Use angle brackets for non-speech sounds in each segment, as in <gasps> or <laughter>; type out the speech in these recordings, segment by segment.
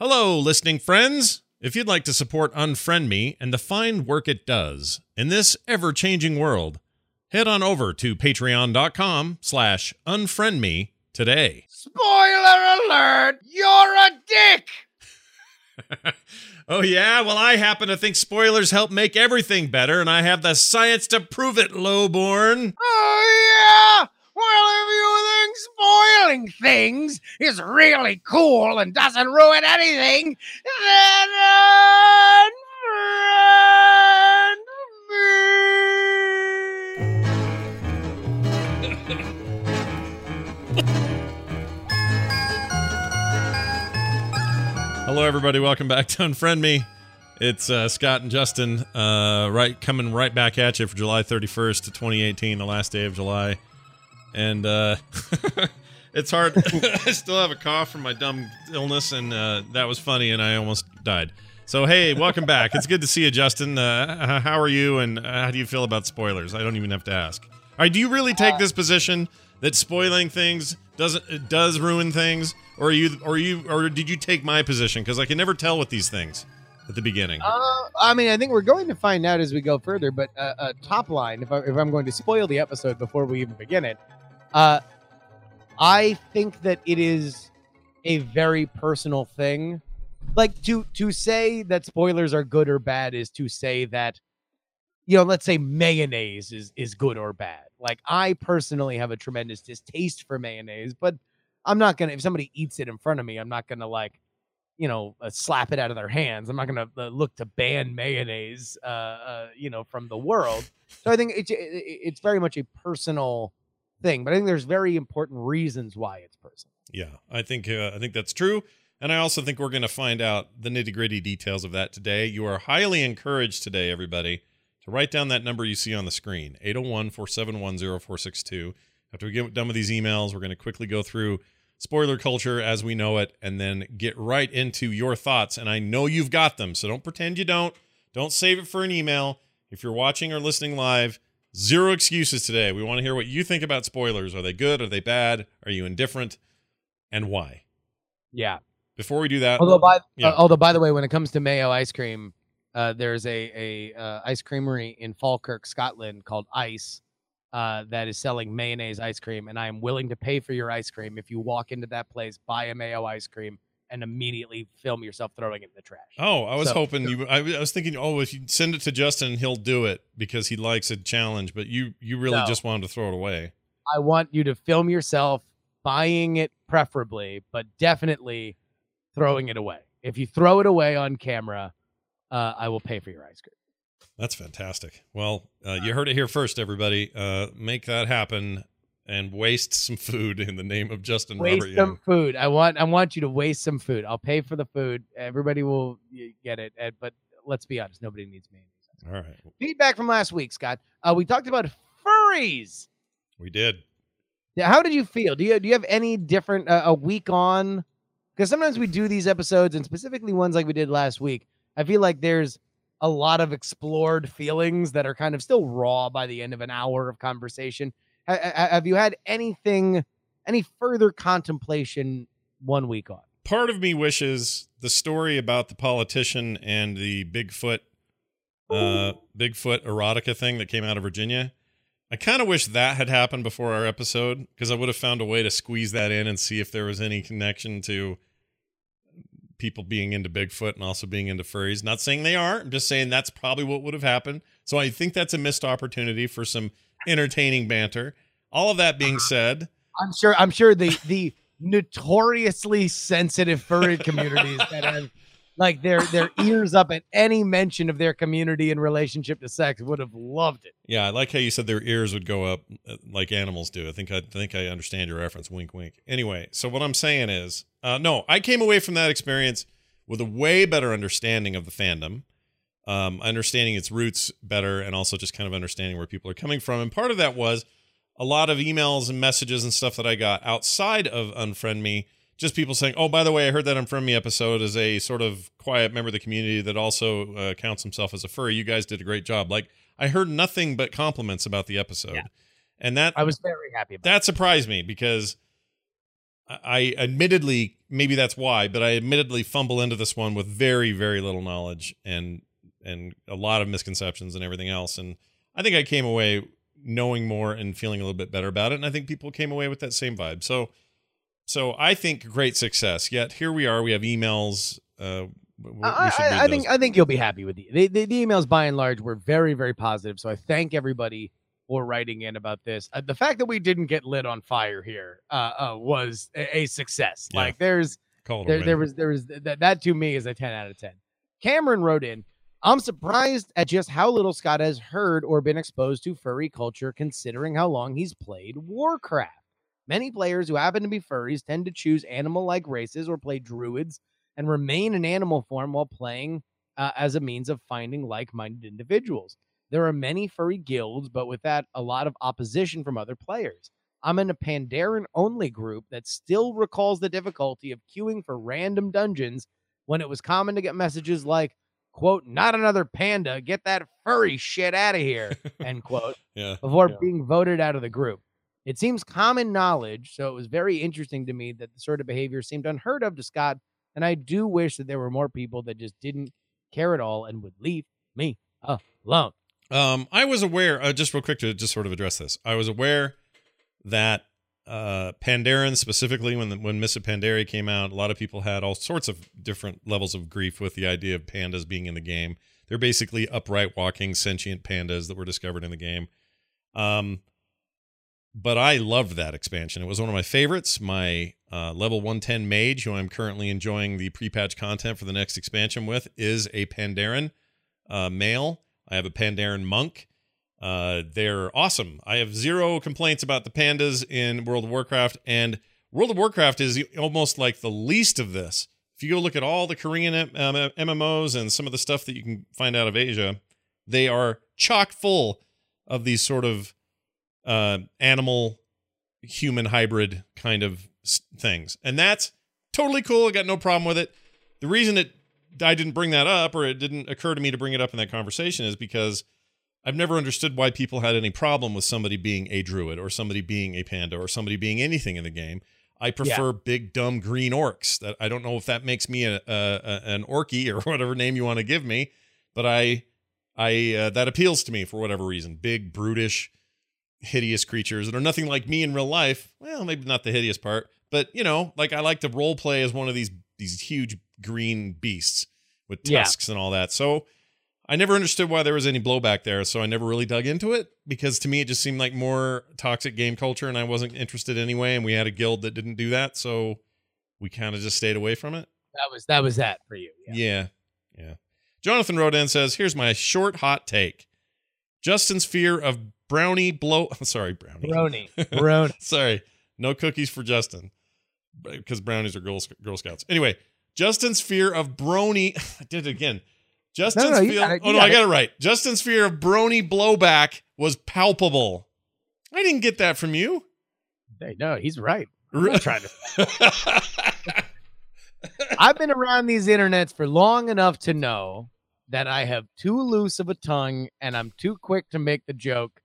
Hello, listening friends. If you'd like to support Unfriend Me and the fine work it does in this ever-changing world, head on over to patreon.com slash unfriendme today. Spoiler alert! You're a dick! <laughs> oh, yeah? Well, I happen to think spoilers help make everything better, and I have the science to prove it, Lowborn. Oh, yeah! Well, if you think spoiling things is really cool and doesn't ruin anything, then unfriend me. Hello, everybody. Welcome back to Unfriend Me. It's uh, Scott and Justin, uh, right coming right back at you for July 31st, 2018, the last day of July, and uh, <laughs> it's hard. <laughs> I still have a cough from my dumb illness, and uh, that was funny, and I almost died. So hey, welcome back. It's good to see you, Justin. Uh, how are you, and how do you feel about spoilers? I don't even have to ask. All right, do you really take this position that spoiling things doesn't does ruin things, or you or you or did you take my position? Because I can never tell with these things at the beginning. Uh, I mean, I think we're going to find out as we go further. But uh, uh, top line, if, I, if I'm going to spoil the episode before we even begin it, uh, I think that it is a very personal thing. Like to to say that spoilers are good or bad is to say that you know, let's say mayonnaise is is good or bad. Like I personally have a tremendous distaste for mayonnaise, but I'm not gonna if somebody eats it in front of me, I'm not gonna like, you know, uh, slap it out of their hands. I'm not gonna uh, look to ban mayonnaise, uh, uh, you know, from the world. So I think it's it, it's very much a personal thing, but I think there's very important reasons why it's personal. Yeah, I think uh, I think that's true. And I also think we're going to find out the nitty gritty details of that today. You are highly encouraged today, everybody, to write down that number you see on the screen 801 471 0462. After we get done with these emails, we're going to quickly go through spoiler culture as we know it and then get right into your thoughts. And I know you've got them, so don't pretend you don't. Don't save it for an email. If you're watching or listening live, zero excuses today. We want to hear what you think about spoilers. Are they good? Are they bad? Are you indifferent? And why? Yeah. Before we do that, Although by Yeah. uh, although by the way, when it comes to mayo ice cream, uh, there's a a uh, ice creamery in Falkirk, Scotland called Ice uh, that is selling mayonnaise ice cream, and I am willing to pay for your ice cream if you walk into that place, buy a mayo ice cream, and immediately film yourself throwing it in the trash. Oh, I was So- hoping you. I, I was thinking, oh, if you send it to Justin, he'll do it because he likes a challenge. But you, you really No. just wanted to throw it away. I want you to film yourself buying it, preferably, but definitely throwing it away. If you throw it away on camera, uh, I will pay for your ice cream. That's fantastic. Well, uh, you heard it here first, everybody. Uh, make that happen and waste some food in the name of Justin waste Robert some Young. food. I want I want you to waste some food. I'll pay for the food. Everybody will get it. But let's be honest, nobody needs me. All right, Feedback from last week, Scott. Uh, we talked about furries. we did. Yeah, how did you feel? Do you do you have any different uh, a week on? Because sometimes we do these episodes, and specifically ones like we did last week. I feel like there's a lot of explored feelings that are kind of still raw by the end of an hour of conversation. Ha- ha- have you had anything, any further contemplation one week on? Part of me wishes the story about the politician and the Bigfoot, uh, Bigfoot erotica thing that came out of Virginia. I kind of wish that had happened before our episode because I would have found a way to squeeze that in and see if there was any connection to people being into Bigfoot and also being into furries. Not saying they are. I'm just saying that's probably what would have happened. So I think that's a missed opportunity for some entertaining banter. All of that being said, I'm sure. I'm sure the the notoriously sensitive furry communities that <laughs> have like their their ears up at any mention of their community in relationship to sex would have loved it. yeah, I like how you said their ears would go up uh, like animals do. I think I think I understand your reference. Wink, wink. Anyway, so what I'm saying is, uh, no, I came away from that experience with a way better understanding of the fandom, um, understanding its roots better, and also just kind of understanding where people are coming from. And part of that was a lot of emails and messages and stuff that I got outside of Unfriend Me. Just people saying, "Oh, by the way, I heard that Unfriend Me episode is a sort of quiet member of the community that also uh, counts himself as a furry. You guys did a great job." Like I heard nothing but compliments about the episode, Yeah. and that I was very happy about. that surprised me because I- I admittedly maybe that's why, but I admittedly fumble into this one with very, very little knowledge and and a lot of misconceptions and everything else. And I think I came away knowing more and feeling a little bit better about it. And I think people came away with that same vibe. So so I think great success. Yet here we are. We have emails. Uh, we- we I, I- I think. I think you'll be happy with the, the the the emails by and large were very very positive. So I thank everybody for writing in about this. Uh, the fact that we didn't get lit on fire here uh, uh, was a, a success. Yeah. Like there's there, there was there was that that to me is a 10 out of 10 cameron wrote in i'm surprised at just how little scott has heard or been exposed to furry culture considering how long he's played warcraft. Many players who happen to be furries tend to choose animal like races or play druids and remain in animal form while playing uh, as a means of finding like-minded individuals. There are many furry guilds but with that a lot of opposition from other players. I'm in a Pandaren only group that still recalls the difficulty of queuing for random dungeons when it was common to get messages like, quote, not another panda, get that furry shit out of here, <laughs> end quote, yeah. before Yeah. being voted out of the group. It seems common knowledge, so it was very interesting to me that the sort of behavior seemed unheard of to Scott, and I do wish that there were more people that just didn't care at all and would leave me alone. Um, I was aware, uh, just real quick to just sort of address this. I was aware that uh, Pandaren, specifically when the, when Miss Pandaria came out, a lot of people had all sorts of different levels of grief with the idea of pandas being in the game. They're basically upright walking sentient pandas that were discovered in the game. Um, but I loved that expansion. It was one of my favorites. My uh, level 110 mage, who I'm currently enjoying the pre-patch content for the next expansion with, is a Pandaren uh, male. I have a Pandaren monk. Uh, they're awesome. I have zero complaints about the pandas in World of Warcraft, and World of Warcraft is almost like the least of this. If you go look at all the Korean MMOs and some of the stuff that you can find out of Asia, they are chock full of these sort of uh, animal human hybrid kind of things. And that's totally cool. I got no problem with it. The reason it I didn't bring that up or it didn't occur to me to bring it up in that conversation is because I've never understood why people had any problem with somebody being a druid or somebody being a panda or somebody being anything in the game. I prefer big dumb green orcs. That I don't know if that makes me a, a, a an orky or <laughs> whatever name you want to give me, but I I uh, that appeals to me for whatever reason. Big brutish hideous creatures that are nothing like me in real life. Well, maybe not the hideous part, but you know, like I like to role play as one of these these huge green beasts with Yeah. tusks and all that. So I never understood why there was any blowback there, so I never really dug into it because to me it just seemed like more toxic game culture and I wasn't interested anyway and we had a guild that didn't do that, so we kind of just stayed away from it. That was that was that for you. Yeah. Yeah. Yeah. Jonathan Rodin says, "Here's my short hot take. Justin's fear of brownie blow <laughs> sorry, brownie. Brony. <laughs> Brony. Sorry, no cookies for Justin because brownies are Girl, Girl Scouts. Anyway, Justin's fear of brony. <laughs> I did it again. Justin's no, you fear. it, oh no, got I got it right. Justin's fear of brony blowback was palpable. I didn't get that from you. Hey, no, he's right. I'm trying to. <laughs> I've been around these internets for long enough to know that I have too loose of a tongue and I'm too quick to make the joke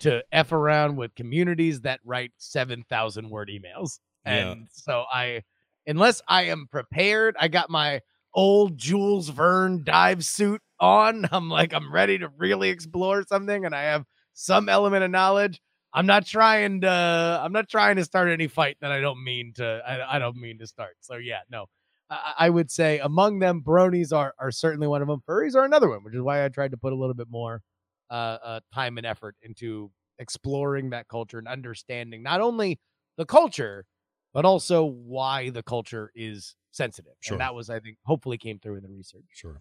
to F around with communities that write 7,000 word emails. Yeah. And so I, unless I am prepared, I got my old Jules Verne dive suit on. <laughs> I'm like, I'm ready to really explore something and I have some element of knowledge. I'm not trying to, I'm not trying to start any fight that I don't mean to, I, I don't mean to start. So yeah, no, I, I would say among them, bronies are are certainly one of them. Furries are another one, which is why I tried to put a little bit more uh, uh, time and effort into exploring that culture and understanding not only the culture, but also why the culture is sensitive. Sure. And that was, I think, hopefully came through in the research. Sure.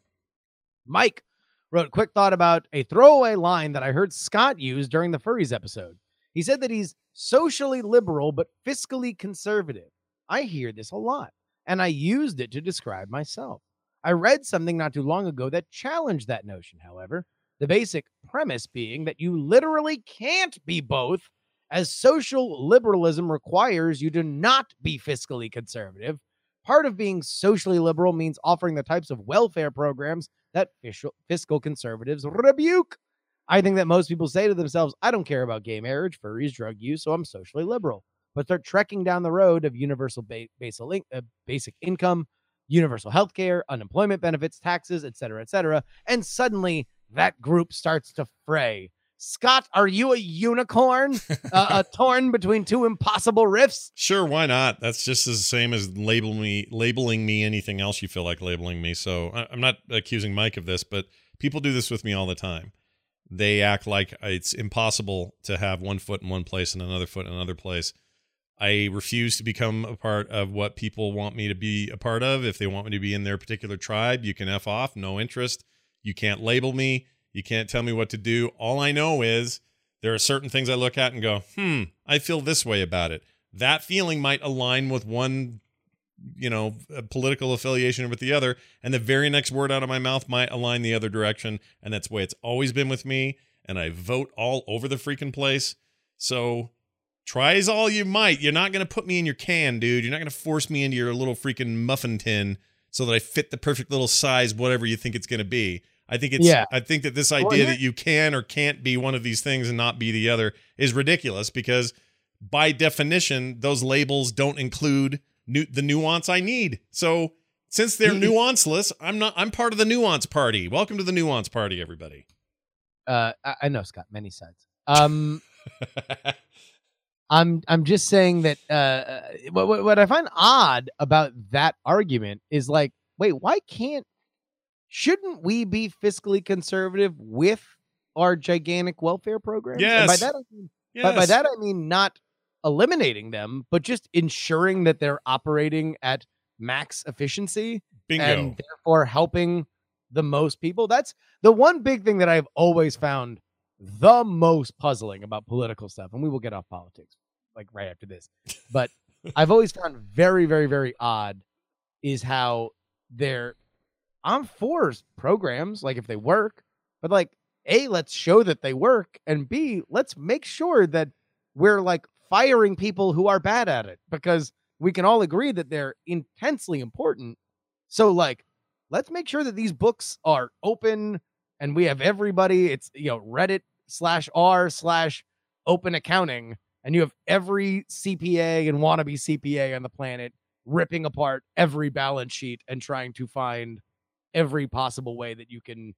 Mike wrote quick thought about a throwaway line that I heard Scott use during the furries episode. He said that he's socially liberal but fiscally conservative. I hear this a lot, and I used it to describe myself. I read something not too long ago that challenged that notion, however, the basic premise being that you literally can't be both, as social liberalism requires you to not be fiscally conservative. Part of being socially liberal means offering the types of welfare programs that fiscal, conservatives rebuke. I think that most people say to themselves, I don't care about gay marriage, furries, drug use, so I'm socially liberal. but start trekking down the road of universal ba- uh, basic income, universal health care, unemployment benefits, taxes, et cetera, et cetera. And suddenly that group starts to fray. Scott, are you a unicorn? uh, a <laughs> torn between two impossible rifts? Sure, why not? That's just the same as label me, labeling me anything else you feel like labeling me. So I, I'm not accusing Mike of this, but people do this with me all the time. They act like it's impossible to have one foot in one place and another foot in another place. I refuse to become a part of what people want me to be a part of. If they want me to be in their particular tribe, you can F off, no interest. You can't label me. You can't tell me what to do. All I know is there are certain things I look at and go, hmm, I feel this way about it. That feeling might align with one, you know, political affiliation or with the other. And the very next word out of my mouth might align the other direction. And that's the way it's always been with me. And I vote all over the freaking place. So try as all you might. You're not going to put me in your can, dude. You're not going to force me into your little freaking muffin tin so that I fit the perfect little size, whatever you think it's going to be. I think it's Yeah. I think that this idea here- that you can or can't be one of these things and not be the other is ridiculous because by definition those labels don't include nu- the nuance I need. So since they're nuanceless, I'm not I'm part of the nuance party. Welcome to the nuance party everybody. Uh, I, I know, Scott, many sides. Um, <laughs> I'm I'm just saying that uh, uh, what what- what I find odd about that argument is like, wait, why can't shouldn't we be fiscally conservative with our gigantic welfare programs? And by Yes. that I mean, by, by that I mean not eliminating them, but just ensuring that they're operating at max efficiency bingo. and therefore helping the most people. That's the one big thing that I've always found the most puzzling about political stuff. And we will get off politics like right after this. But <laughs> I've always found very, very, very odd is how they're I'm for programs, like if they work, but like A, let's show that they work, and B, let's make sure that we're like firing people who are bad at it because we can all agree that they're intensely important. So like let's make sure that these books are open and we have everybody it's you know reddit slash r slash open accounting and you have every cpa and wannabe cpa on the planet ripping apart every balance sheet and trying to find every possible way that you can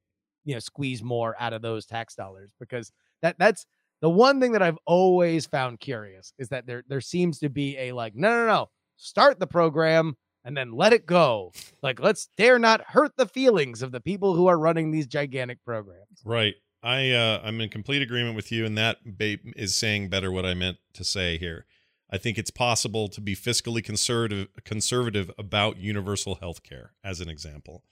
you know squeeze more out of those tax dollars because that that's the one thing that I've always found curious is that there there seems to be a like no no no start the program and then let it go like let's dare not hurt the feelings of the people who are running these gigantic programs Right. I uh, I'm in complete agreement with you, and that ba- is saying better what I meant to say here. I think it's possible to be fiscally conservative conservative about universal health care, as an example.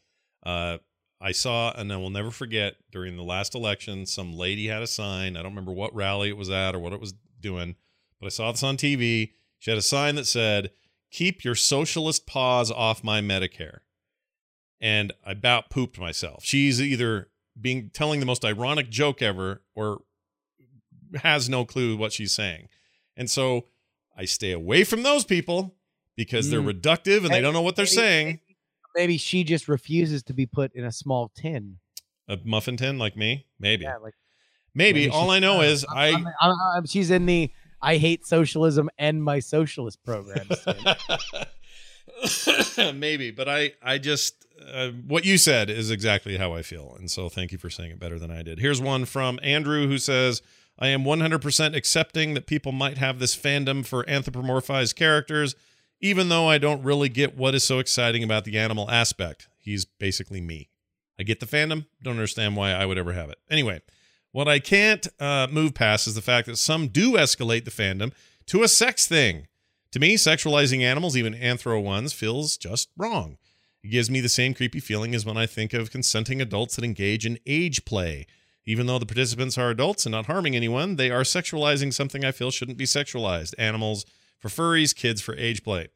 Uh, I saw, and I will never forget, during the last election, some lady had a sign. I don't remember what rally it was at or what it was doing, but I saw this on TV. She had a sign that said, "Keep your socialist paws off my Medicare." And I about pooped myself. She's either being telling the most ironic joke ever or has no clue what she's saying. And so I stay away from those people because they're Mm. reductive and they don't know what they're saying. Maybe she just refuses to be put in a small tin A muffin tin like me? Maybe. yeah like Maybe. maybe All I know is I I'm- I'm- I'm- she's in the i hate socialism and my socialist programs <laughs> tin. maybe, but I I just uh, what you said is exactly how I feel, and so thank you for saying it better than I did. Here's one from Andrew who says, "I am 100% accepting that people might have this fandom for anthropomorphized characters, even though I don't really get what is so exciting about the animal aspect. He's basically me. I get the fandom, don't understand why I would ever have it. Anyway." What I can't uh, move past is the fact that some do escalate the fandom to a sex thing. To me, sexualizing animals, even anthro ones, feels just wrong. It gives me the same creepy feeling as when I think of consenting adults that engage in age play. Even though the participants are adults and not harming anyone, they are sexualizing something I feel shouldn't be sexualized animals for furries, kids for age play.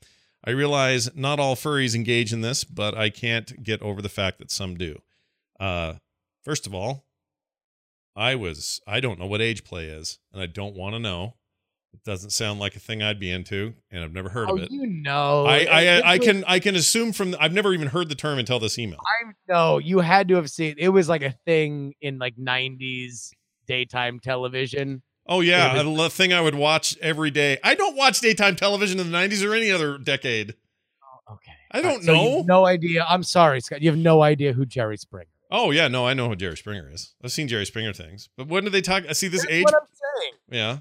I realize not all furries engage in this, but I can't get over the fact that some do. Uh, first of all, I was I don't know what age play is, and I don't want to know. It doesn't sound like a thing I'd be into, and I've never heard oh of it. you know I I, I was- can I can assume from I've never even heard the term until this email. I know you had to have seen it was like a thing in like 90s daytime television. Oh yeah, the thing I would watch every day. I don't watch daytime television in the '90s or any other decade. Oh, okay. I don't So you know. have no idea. I'm sorry, Scott. You have no idea who Jerry Springer. is. Oh yeah, no, I know who Jerry Springer is. I've seen Jerry Springer things, but when did they talk? I see this That's age. what I'm saying. Yeah.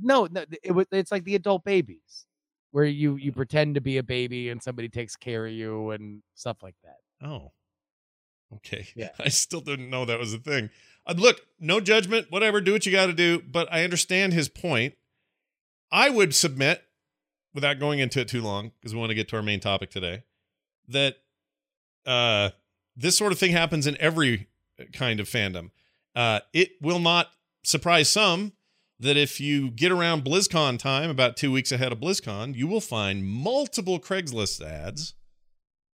No, no, it was. It's like the adult babies, where you you pretend to be a baby and somebody takes care of you and stuff like that. Oh. Okay. Yeah. <laughs> I still didn't know that was a thing. Uh, look, no judgment, whatever, do what you got to do, but I understand his point. I would submit, without going into it too long, because we want to get to our main topic today, that uh, this sort of thing happens in every kind of fandom. Uh, it will not surprise some that if you get around BlizzCon time, about two weeks ahead of BlizzCon, you will find multiple Craigslist ads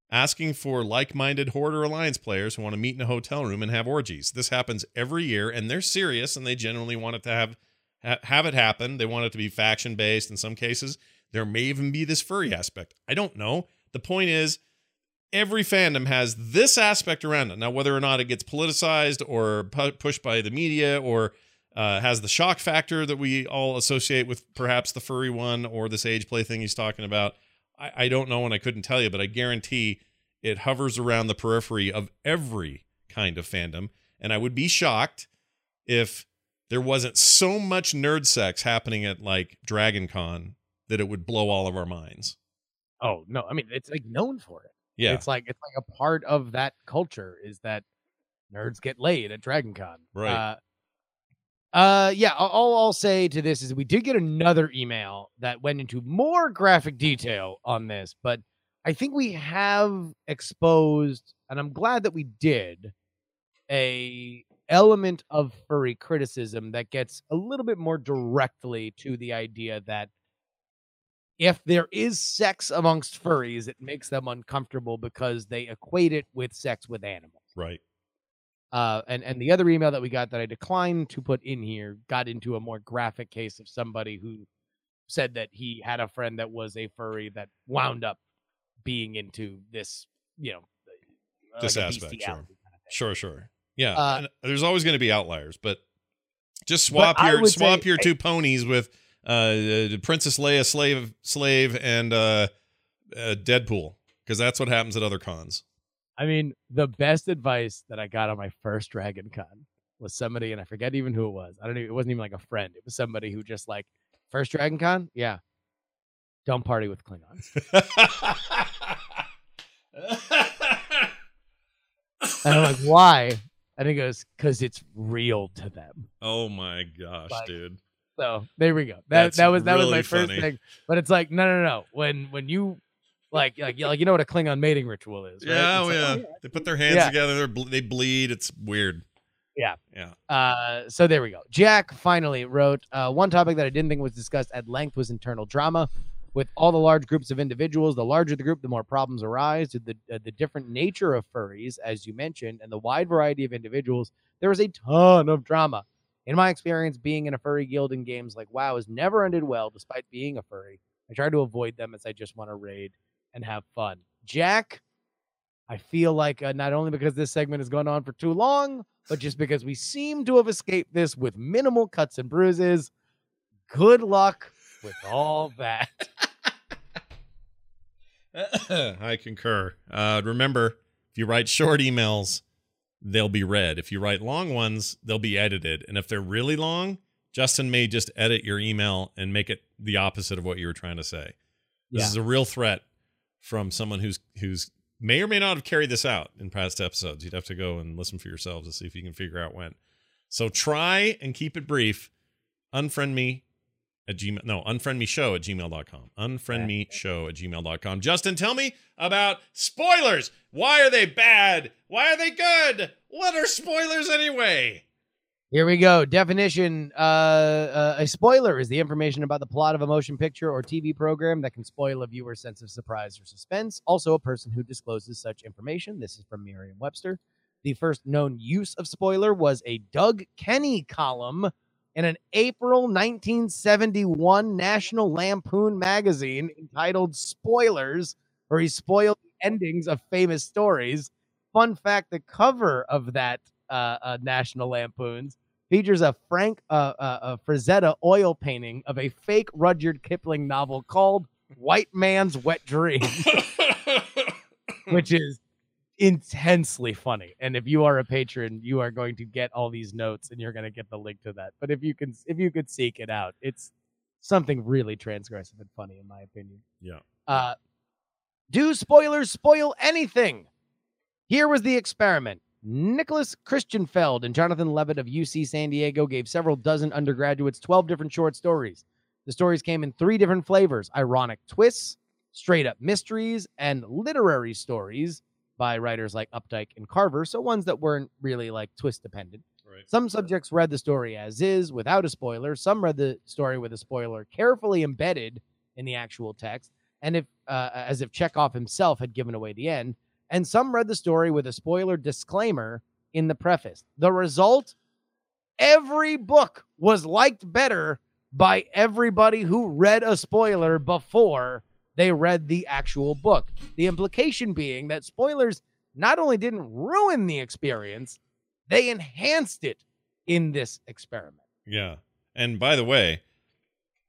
asking for like-minded Horde or Alliance players who want to meet in a hotel room and have orgies. This happens every year, and they're serious, and they generally want it to have ha- have it happen. They want it to be faction-based. In some cases, there may even be this furry aspect. I don't know. The point is, every fandom has this aspect around it. Now, whether or not it gets politicized or pu- pushed by the media or uh, has the shock factor that we all associate with perhaps the furry one or this age play thing he's talking about. I, I don't know and I couldn't tell you, but I guarantee it hovers around the periphery of every kind of fandom. And I would be shocked if there wasn't so much nerd sex happening at like Dragon Con that it would blow all of our minds. Oh no, I mean it's like known for it. Yeah. It's like it's like a part of that culture is that nerds get laid at Dragon Con. Right. Uh, uh yeah, all I'll say to this is we did get another email that went into more graphic detail on this, but I think we have exposed, and I'm glad that we did, a element of furry criticism that gets a little bit more directly to the idea that if there is sex amongst furries, it makes them uncomfortable because they equate it with sex with animals. right. Uh, and and the other email that we got that I declined to put in here got into a more graphic case of somebody who said that he had a friend that was a furry that wound up being into this, you know, uh, This like aspect, sure. kind of. Sure, sure. Yeah. Uh, there's always going to be outliers, but just swap I your swap say- your two ponies with uh, uh Princess Leia slave slave and uh, uh Deadpool because that's what happens at other cons. I mean, the best advice that I got on my first Dragon Con was somebody, and I forget even who it was. I don't even, it wasn't even like a friend. It was somebody who just like, first Dragon Con? Yeah. Don't party with Klingons. And I'm like, why? And he goes, because it's real to them. oh my gosh, Like, dude. So there we go. That That's that was that was my first funny. thing. But it's like, no, no, no. When when you like like like you know what a Klingon mating ritual is, right? Yeah, oh, like, yeah. <laughs> They put their hands Yeah. together. They're ble- they bleed. It's weird. Yeah. Yeah. Uh, so there we go. Jack finally wrote uh, one topic that I didn't think was discussed at length was internal drama. With all the large groups of individuals, the larger the group, the more problems arise. The uh, the different nature of furries, as you mentioned, and the wide variety of individuals, there is a ton of drama. In my experience, being in a furry guild in games like WoW has never ended well, despite being a furry. I try to avoid them as I just want to raid and have fun. Jack, I feel like uh, not only because this segment has gone on for too long, but just because we seem to have escaped this with minimal cuts and bruises. Good luck with all that. <laughs> I concur. Uh, remember, if you write short emails, they'll be read. If you write long ones, they'll be edited. And if they're really long, Justin may just edit your email and make it the opposite of what you were trying to say. This Yeah. is a real threat from someone who's who's may or may not have carried this out in past episodes. You'd have to go and listen for yourselves to see if you can figure out when. So try and keep it brief. Unfriend me at gmail no unfriend me show at gmail.com unfriend me show at gmail.com justin tell me about spoilers. Why are they bad? Why are they good? What are spoilers anyway Here we go. Definition uh, uh, A spoiler is the information about the plot of a motion picture or TV program that can spoil a viewer's sense of surprise or suspense. Also, a person who discloses such information. This is from Merriam Webster. The first known use of spoiler was a Doug Kenney column in an April 1971 National Lampoon magazine entitled Spoilers, where he spoiled the endings of famous stories. Fun fact the cover of that uh, uh, National Lampoons features a Frank uh, uh, uh, Frazetta oil painting of a fake Rudyard Kipling novel called White Man's Wet Dream, <laughs> which is intensely funny. And if you are a patron, you are going to get all these notes and you're going to get the link to that. But if you can, if you could seek it out, it's something really transgressive and funny, in my opinion. Yeah. Uh, do spoilers spoil anything? Here was the experiment. Nicholas Christenfeld and Jonathan Leavitt of UC San Diego gave several dozen undergraduates 12 different short stories. The stories came in three different flavors ironic twists, straight up mysteries, and literary stories by writers like Updike and Carver. So, ones that weren't really like twist dependent. Right. Some subjects read the story as is without a spoiler. Some read the story with a spoiler carefully embedded in the actual text, and if uh, as if Chekhov himself had given away the end. And some read the story with a spoiler disclaimer in the preface. The result: every book was liked better by everybody who read a spoiler before they read the actual book. The implication being that spoilers not only didn't ruin the experience, they enhanced it in this experiment. Yeah. And by the way,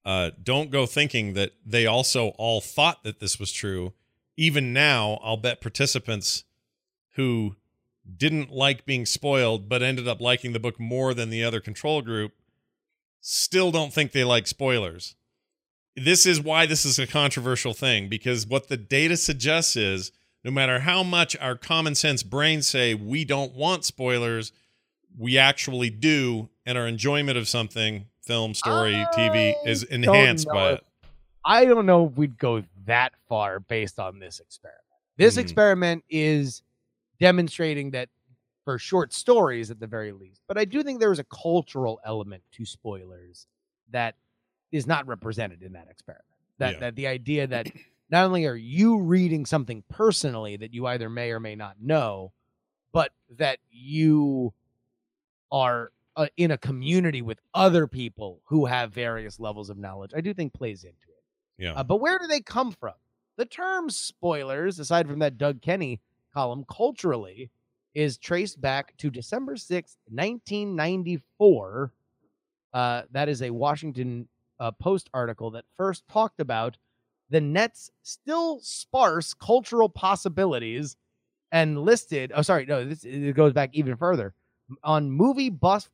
uh, don't go thinking that they also all thought that this was true. Even now, I'll bet participants who didn't like being spoiled but ended up liking the book more than the other control group still don't think they like spoilers. This is why this is a controversial thing because what the data suggests is no matter how much our common sense brains say we don't want spoilers, we actually do, and our enjoyment of something, film, story, TV, is enhanced by it. I don't know if we'd go that far based on this experiment. This Mhm. experiment is demonstrating that for short stories at the very least, but I do think there is a cultural element to spoilers that is not represented in that experiment. That Yeah. that the idea that <clears throat> not only are you reading something personally that you either may or may not know, but that you are uh, in a community with other people who have various levels of knowledge, I do think plays into it. Yeah. Uh, but where do they come from? The term spoilers, aside from that Doug Kenney column, culturally is traced back to December sixth, 1994. Uh, that is a Washington uh, Post article that first talked about the net's still sparse cultural possibilities and listed. Oh, sorry, no, this it goes back even further on movie buff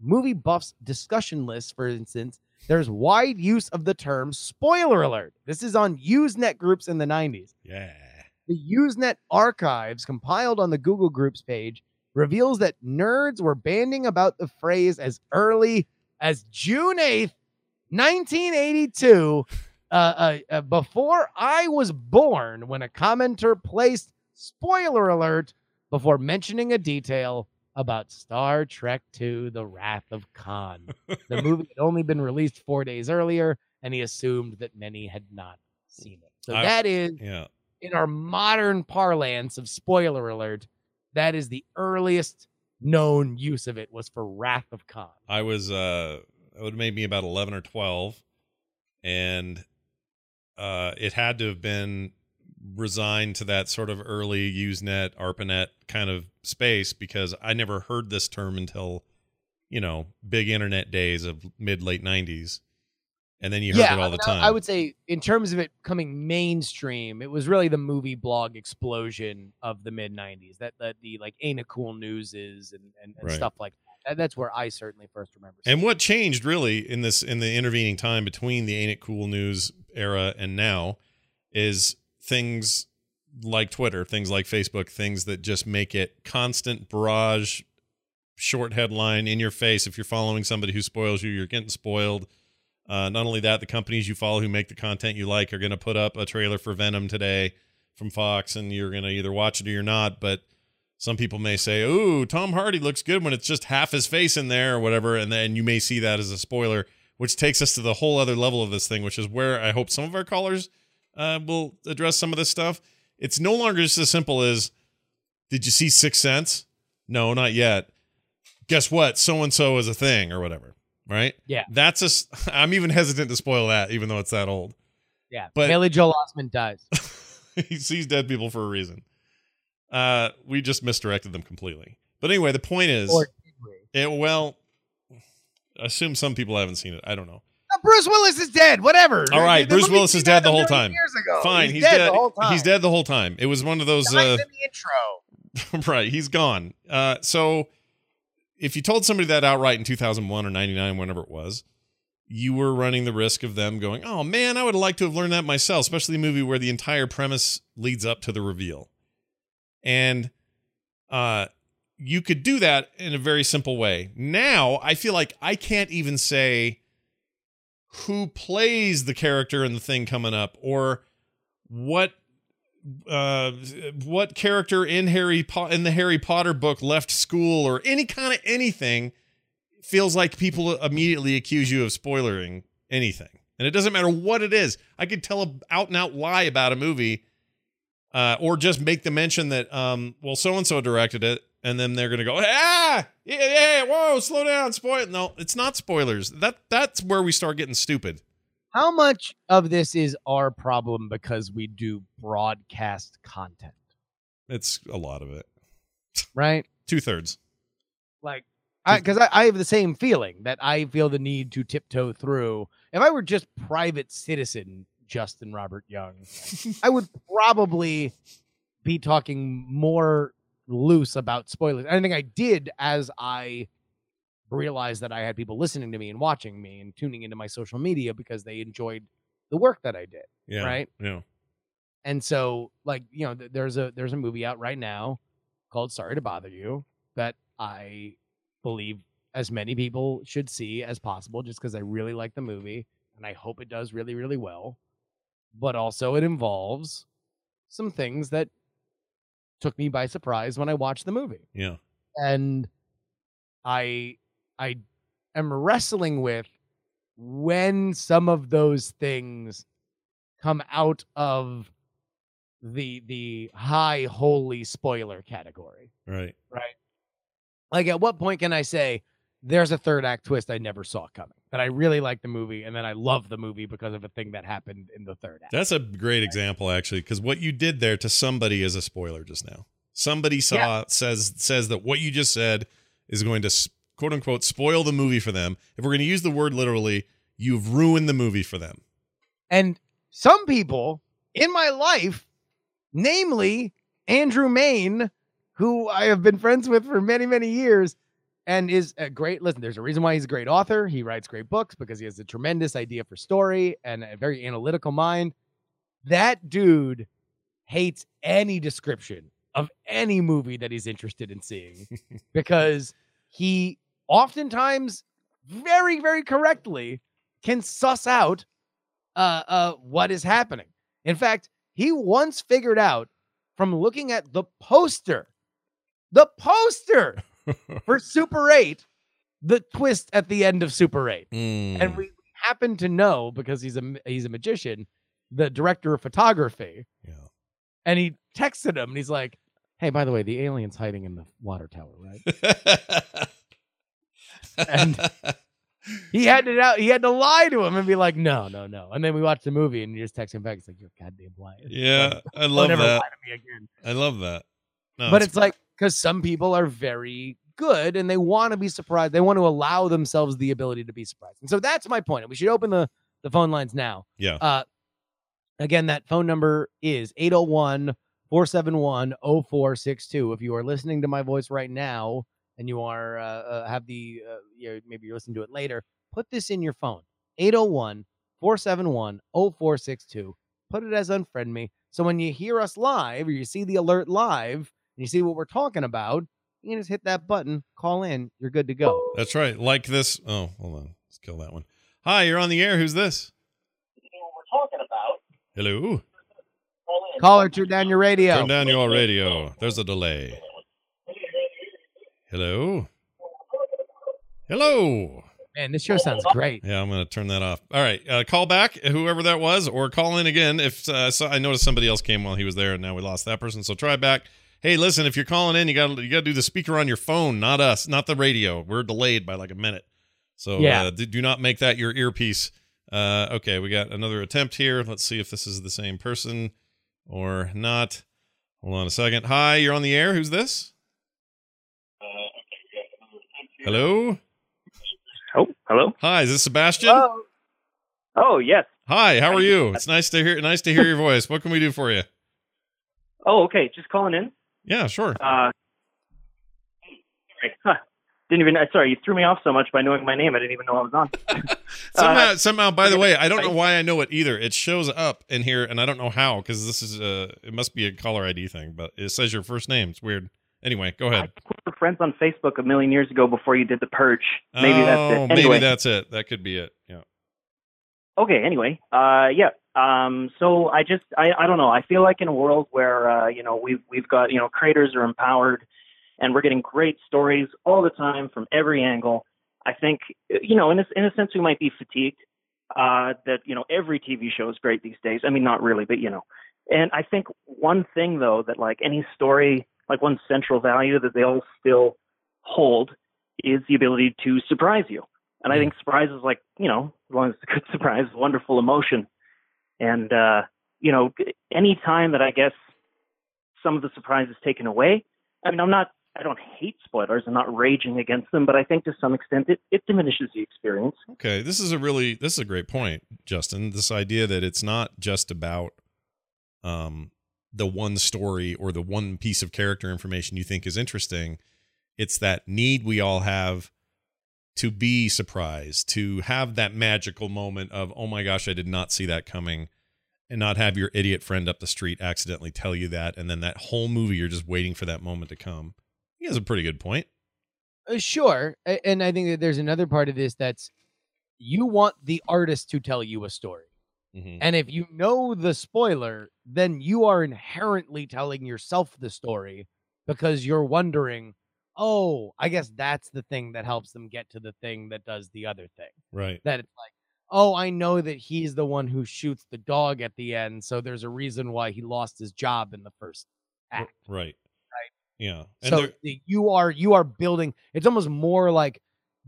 movie buffs discussion lists. For instance, there's wide use of the term spoiler alert. This is on Usenet groups in the 90s. Yeah. The Usenet archives compiled on the Google Groups page reveals that nerds were banding about the phrase as early as June 8th, 1982, uh, uh, uh, before I was born, when a commenter placed spoiler alert before mentioning a detail about Star Trek II The Wrath of Khan. The <laughs> movie had only been released four days earlier, and he assumed that many had not seen it. So I- that is Yeah. in our modern parlance of spoiler alert, that is the earliest known use of it was for Wrath of Khan. I was uh it would have made me about 11 or 12 and uh it had to have been resigned to that sort of early Usenet, ARPANET kind of space because I never heard this term until you know, big internet days of mid late 90s. And then you heard it all the time. I would say in terms of it coming mainstream, it was really the movie blog explosion of the mid '90s. That that the like ain't it cool news is and and, and Right. stuff like that. that. That's where I certainly first remember. And what changed really in this in the intervening time between the Ain't It Cool News era and now is things like Twitter, things like Facebook, things that just make it constant barrage, short headline in your face. If you're following somebody who spoils you, you're getting spoiled. Uh, not only that, the companies you follow who make the content you like are going to put up a trailer for Venom today from Fox, and you're going to either watch it or you're not. But some people may say, "Ooh, Tom Hardy looks good when it's just half his face in there or whatever," and then you may see that as a spoiler, which takes us to the whole other level of this thing, which is where I hope some of our callers uh, we'll address some of this stuff. It's no longer just as simple as, "Did you see Six Sense?" No, not yet. Guess what? So and so is a thing or whatever, right? Yeah. That's a. <laughs> I'm even hesitant to spoil that, even though it's that old. yeah, but- Haley Joel Osment dies. <laughs> he sees dead people for a reason. Uh, we just misdirected them completely. But anyway, the point is, Or it, well, I assume some people haven't seen it. I don't know. Bruce Willis is dead. Whatever. All right, The Bruce Willis is dead the whole time. Years ago. Fine, he's, he's, dead, the whole time. He's dead the whole time. It was one of those. Uh, in the intro. <laughs> right, he's gone. Uh, so if you told somebody that outright in 2001 or 99, whenever it was, you were running the risk of them going, "Oh man, I would like to have learned that myself," especially a movie where the entire premise leads up to the reveal. And uh you could do that in a very simple way. Now, I feel like I can't even say who plays the character in the thing coming up or what uh what character in Harry po- in the Harry Potter book left school or any kind of anything feels like people immediately accuse you of spoilering anything. And it doesn't matter what it is. I could tell a out and out lie about a movie uh or just make the mention that um well so and so directed it and then they're going to go ah! Yeah, yeah whoa slow down spoil no it's not spoilers. That that's where we start getting stupid. How much of this is our problem because we do broadcast content, it's a lot of it. Right? <laughs> two-thirds. Like, I because I, I have the same feeling that I feel the need to tiptoe through. If I were just private citizen Justin Robert Young, I would probably be talking more loose about spoilers. I think I did as I realized that I had people listening to me and watching me and tuning into my social media because they enjoyed the work that I did. yeah Right. yeah And so, like, you know, th- there's a there's a movie out right now called Sorry to Bother You that I believe as many people should see as possible just because I really like the movie and I hope it does really, really well. But also it involves some things that took me by surprise when I watched the movie. yeah. And I I am wrestling with when some of those things come out of the the high holy spoiler category. Right. Right? Like at what point can i say there's a third act twist i never saw coming that i really like the movie and then i love the movie because of a thing that happened in the third act That's a great example, actually, because what you did there to somebody is a spoiler just now. Somebody saw Yeah. says says that what you just said is going to quote unquote spoil the movie for them. If we're going to use the word literally, you've ruined the movie for them. and some people in my life namely andrew Mayne who i have been friends with for many many years and is a great listen there's a reason why he's a great author. He writes great books because he has a tremendous idea for story and a very analytical mind. That dude hates any description of any movie that he's interested in seeing <laughs> because he oftentimes very very correctly can suss out uh uh what is happening. In fact he once figured out from looking at the poster the poster for super 8 the twist at the end of super 8 Mm. and we happen to know because he's a he's a magician the director of photography yeah. and he texted him and he's like hey by the way the alien's hiding in the water tower right And- he <laughs> had to out he had to lie to him and be like no no no and then we watched the movie and you just text him back it's like you're goddamn liar yeah, <laughs> I love that. lie to me again I love that. No, but it's like because some people are very good and they want to be surprised they want to allow themselves the ability to be surprised and so that's my point we should open the the phone lines now. Yeah. uh again that phone number is 801 471 0462 if you are listening to my voice right now and you are uh, uh have the uh, you know, maybe you're listening to it later put this in your phone 801 471 0462 put it as unfriend me so when you hear us live or you see the alert live you see what we're talking about you can just hit that button call in you're good to go That's right. Like this. Oh, hold on. Let's kill that one. Hi, you're on the air. Who's this? Hello. caller turn down your radio Turn down your radio. There's a delay. Hello. Hello. man this show sounds great Yeah, I'm going to turn that off. All right, uh, call back whoever that was, or call in again if uh, so I noticed somebody else came while he was there, and now we lost that person. So try back. Hey, listen, if you're calling in, you got you got to do the speaker on your phone, not us, not the radio. We're delayed by like a minute, so Yeah. uh, do, do not make that your earpiece. Uh, okay, we got another attempt here. Let's see if this is the same person or not. Hold on a second. Hi, you're on the air. Who's this? Hello. Oh, hello. Hi, is this Sebastian? Oh, oh yes. Hi, how are you? It's nice to hear nice to hear your voice. What can we do for you? Oh, okay. Just calling in. Yeah, sure. Uh, sorry. Huh. <laughs> Didn't even. uh, Sorry, you threw me off so much by knowing my name. I didn't even know I was on. <laughs> <laughs> Somehow, somehow. By the way, I don't know why I know it either. It shows up in here, and I don't know how because this is uh It must be a caller ID thing, but it says your first name. It's weird. Anyway, go ahead. we were friends on Facebook a million years ago before you did the purge. Maybe that's Oh, it. Anyway, Maybe that's it. That could be it. Yeah. okay. Anyway, uh, yeah. Um, so I just, I, I don't know. I feel like in a world where, uh, you know, we've, we've got, you know, creators are empowered and we're getting great stories all the time from every angle. I think, you know, in a, in a sense, we might be fatigued, uh, that, you know, every TV show is great these days. I mean, not really, but, you know, and I think one thing though, that like any story, like one central value that they all still hold is the ability to surprise you. And I think surprise is like, you know, as long as it's a good <laughs> surprise, wonderful emotion. And, uh, you know, any time that I guess some of the surprise is taken away, I mean, I'm not, I don't hate spoilers. I'm not raging against them, but I think to some extent it, it diminishes the experience. Okay, this is a really this is a great point, Justin. This idea that it's not just about um the one story or the one piece of character information you think is interesting. It's that need we all have to be surprised, to have that magical moment of, oh my gosh, I did not see that coming, and not have your idiot friend up the street accidentally tell you that. And then that whole movie, you're just waiting for that moment to come. He has a pretty good point. Uh, sure, and I think that there's another part of this that's you want the artist to tell you a story. Mhm. And if you know the spoiler, then you are inherently telling yourself the story because you're wondering, oh, I guess that's the thing that helps them get to the thing that does the other thing. Right. That it's like, oh, I know that he's the one who shoots the dog at the end, so there's a reason why he lost his job in the first act. Right. Right. Yeah. And so you are you are building it's almost more like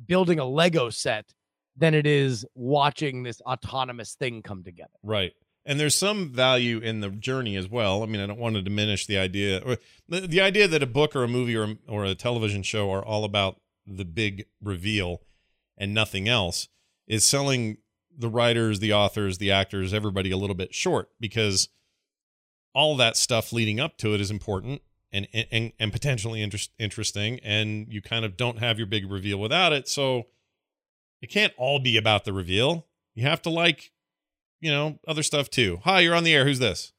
building a Lego set than it is watching this autonomous thing come together. Right. And there's some value in the journey as well. I mean, I don't want to diminish the idea or the, the idea that a book or a movie or or a television show are all about the big reveal and nothing else is selling the writers, the authors, the actors, everybody a little bit short because all that stuff leading up to it is important and and and potentially interest, interesting and you kind of don't have your big reveal without it. So it can't all be about the reveal. You have to like you know, other stuff too. Hi, you're on the air. Who's this?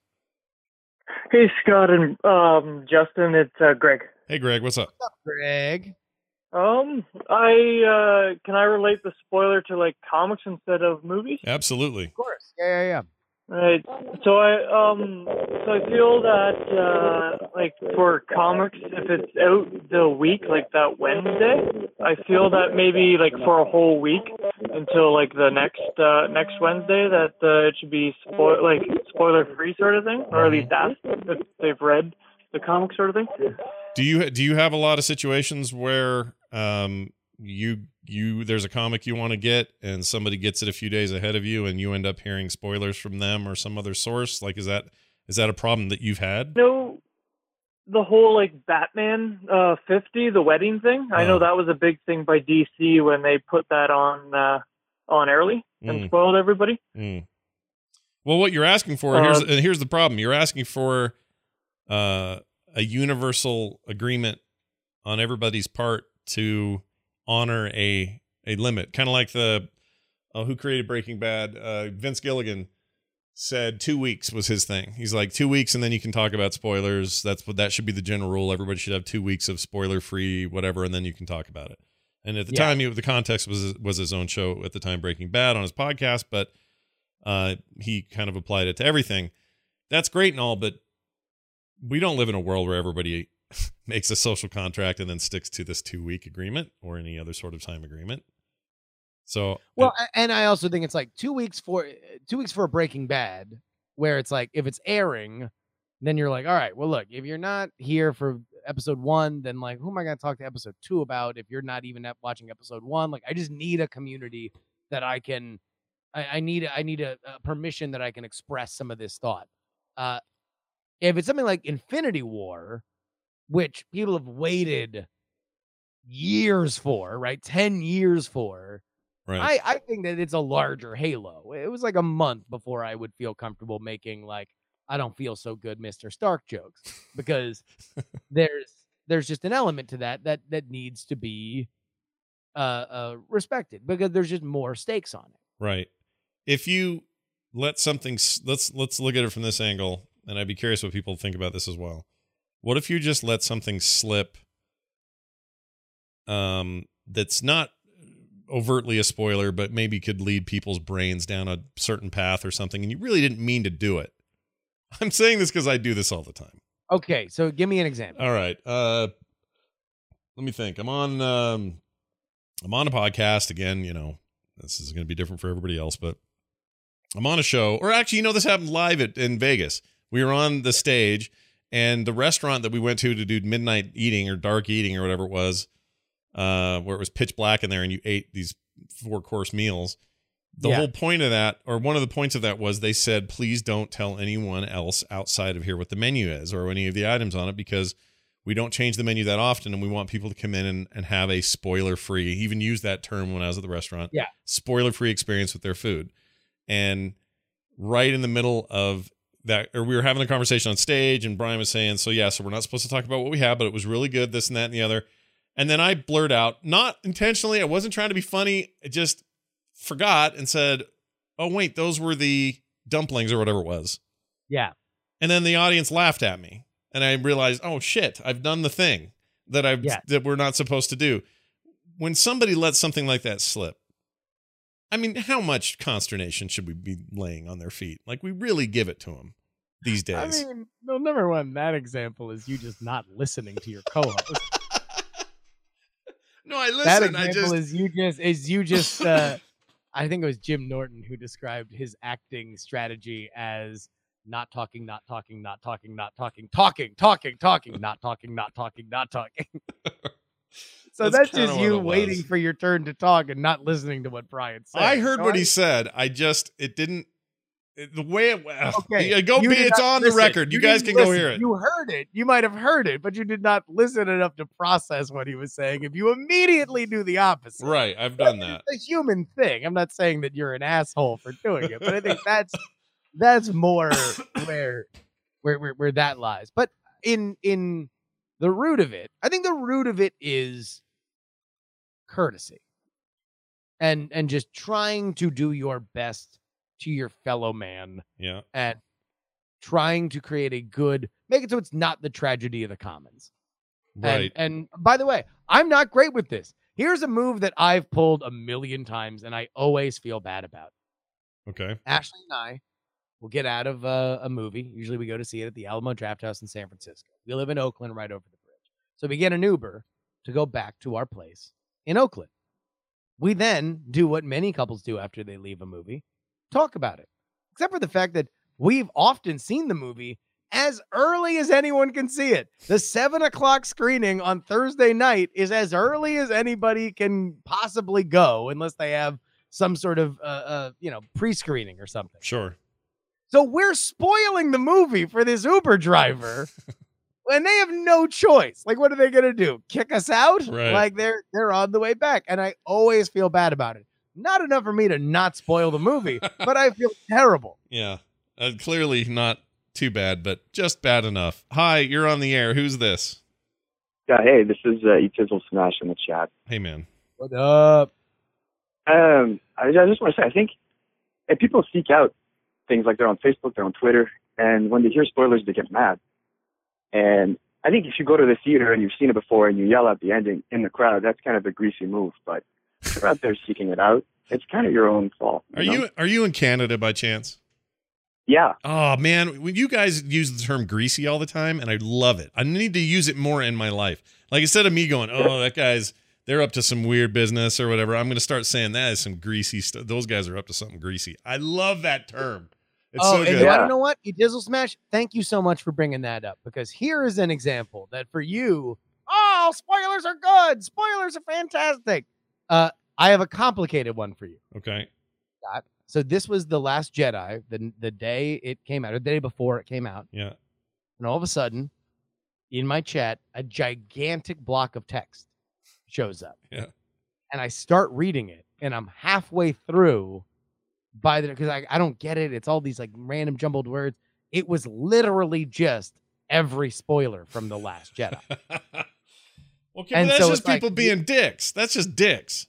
Hey, Scott and um, Justin, it's uh, Greg. Hey, Greg. What's up? Greg. Um, I uh, can I relate the spoiler to like comics instead of movies? Absolutely. Of course. Yeah, yeah, yeah. Right. So I um, so I feel that uh, like for comics, if it's out the week like that Wednesday, I feel that maybe like for a whole week until like the next uh, next Wednesday, that uh, it should be spoil like spoiler free sort of thing, or at least ask if they've read the comic sort of thing. Do you do you have a lot of situations where um you you there's a comic you want to get and somebody gets it a few days ahead of you and you end up hearing spoilers from them or some other source? Like is that is that a problem that you've had? know the whole like Batman uh 50 the wedding thing I Oh. know that was a big thing by DC when they put that on uh on early and Mm. spoiled everybody Mm. Well, what you're asking for here's Um, and here's the problem. You're asking for uh, a universal agreement on everybody's part to honor a a limit, kind of like the oh, who created Breaking Bad? Uh, Vince Gilligan said two weeks was his thing. He's like two weeks, and then you can talk about spoilers. That's what that should be the general rule. Everybody should have two weeks of spoiler free whatever, and then you can talk about it. And at the Yeah. time, he, the context was was his own show at the time, Breaking Bad, on his podcast, but uh, he kind of applied it to everything. That's great and all, but we don't live in a world where everybody <laughs> makes a social contract and then sticks to this two week agreement or any other sort of time agreement. So, Well, a- and I also think it's like two weeks for two weeks for a Breaking Bad, where it's like if it's airing, then you're like, all right, well, look, if you're not here for episode one, then like, who am I going to talk to episode two about? If you're not even watching episode one, like, I just need a community that I can, I, I need, I need a, a permission that I can express some of this thought. Uh, if it's something like Infinity War, which people have waited years for, right? 10 years for, Right. I, I think that it's a larger halo. It was like a month before I would feel comfortable making like I don't feel so good, Mr. Stark jokes. Because <laughs> there's there's just an element to that that that needs to be uh uh respected because there's just more stakes on it. Right. If you let something let's let's look at it from this angle and I'd be curious what people think about this as well. What if you just let something slip um that's not overtly a spoiler but maybe could lead people's brains down a certain path or something and you really didn't mean to do it. <laughs> I'm saying this cuz I do this all the time. Okay, so give me an example. All right. Uh let me think. I'm on um I'm on a podcast again, you know. This is going to be different for everybody else, but I'm on a show. Or actually, you know this happened live at in Vegas. We were on the stage and the restaurant that we went to to do midnight eating or dark eating or whatever it was, uh where it was pitch black in there and you ate these four course meals. The Yeah. whole point of that, or one of the points of that, was they said, please don't tell anyone else outside of here what the menu is or any of the items on it because we don't change the menu that often and we want people to come in and, and have a spoiler free even use that term when i was at the restaurant Yeah. spoiler free experience with their food and right in the middle of that or we were having a conversation on stage and brian was saying so yeah so we're not supposed to talk about what we have but it was really good this and that and the other and then i blurred out not intentionally i wasn't trying to be funny i just forgot and said oh wait those were the dumplings or whatever it was Yeah. and then the audience laughed at me and i realized oh shit i've done the thing that i've Yeah. that we're not supposed to do when somebody lets something like that slip i mean how much consternation should we be laying on their feet like we really give it to them these days I mean, no, number one, that example is you just not listening to your co-host. <laughs> no i that listen i example just is you just is you just uh <laughs> I think it was Jim Norton who described his acting strategy as not talking, not talking, not talking, not talking, talking, talking, talking, not talking, not talking, not talking. <laughs> so That's that's, just you waiting for your turn to talk and not listening to what Brian said. i heard So what I- he said i just it didn't the way it ugh. Okay, go you be it's on the record you, guys can didn't go hear it You heard it. You might have heard it, but you did not listen enough to process what he was saying. If you immediately do the opposite, right i've done that It's a human thing. I'm not saying that you're an asshole for doing it, but I think <laughs> that's that's more where where where, where that lies. But in in the root of it, I think the root of it is courtesy. And and just trying to do your best to your fellow man yeah and trying to create a good make it so it's not the tragedy of the commons. right And, and by the way, I'm not great with this. Here's a move that I've pulled a million times and I always feel bad about. okay Ashley and I will get out of uh, a movie. Usually we go to see it at the Alamo Draft House in San Francisco. We live in Oakland right over the bridge. So we get an Uber to go back to our place in Oakland. We then do what many couples do after they leave a movie talk about it. Except for the fact that we've often seen the movie as early as anyone can see it. The seven o'clock screening on Thursday night is as early as anybody can possibly go, unless they have some sort of uh, uh you know pre-screening or something. sure So we're spoiling the movie for this Uber driver. <laughs> And they have no choice. Like, what are they gonna do? Kick us out? Right. Like they're they're on the way back. And I always feel bad about it. Not enough for me to not spoil the movie, <laughs> but I feel terrible. Yeah. Uh, clearly not too bad, but just bad enough. Hi, you're on the air. Who's this? Yeah, hey, this is uh, Etizzle Smash in the chat. Hey, man. What up? Um, I, I just want to say, I think if people seek out things like they're on Facebook, they're on Twitter, and when they hear spoilers, they get mad. And I think if you go to the theater and you've seen it before and you yell out the ending in the crowd, that's kind of a greasy move. But if you're out there seeking it out, it's kind of your own fault. Are know? you are you in Canada by chance? Yeah. Oh man, when you guys use the term greasy all the time, and I love it. I need to use it more in my life. Like instead of me going, "Oh, that guy's they're up to some weird business or whatever," I'm going to start saying that is some greasy stuff. Those guys are up to something greasy. I love that term. It's oh, so and good. you Yeah. want to know what? You Dizzle Smash, thank you so much for bringing that up because here is an example that for you, oh, spoilers are good. Spoilers are fantastic. Uh, I have a complicated one for you. Okay. Scott. So this was the Last Jedi, the the day it came out, or the day before it came out, Yeah. and all of a sudden, in my chat, a gigantic block of text shows up. Yeah. And I start reading it, and I'm halfway through by the because I, I don't get it. It's all these like random jumbled words. It was literally just every spoiler from The Last Jedi. <laughs> okay, And that's so just it's like- people being dicks. That's just dicks.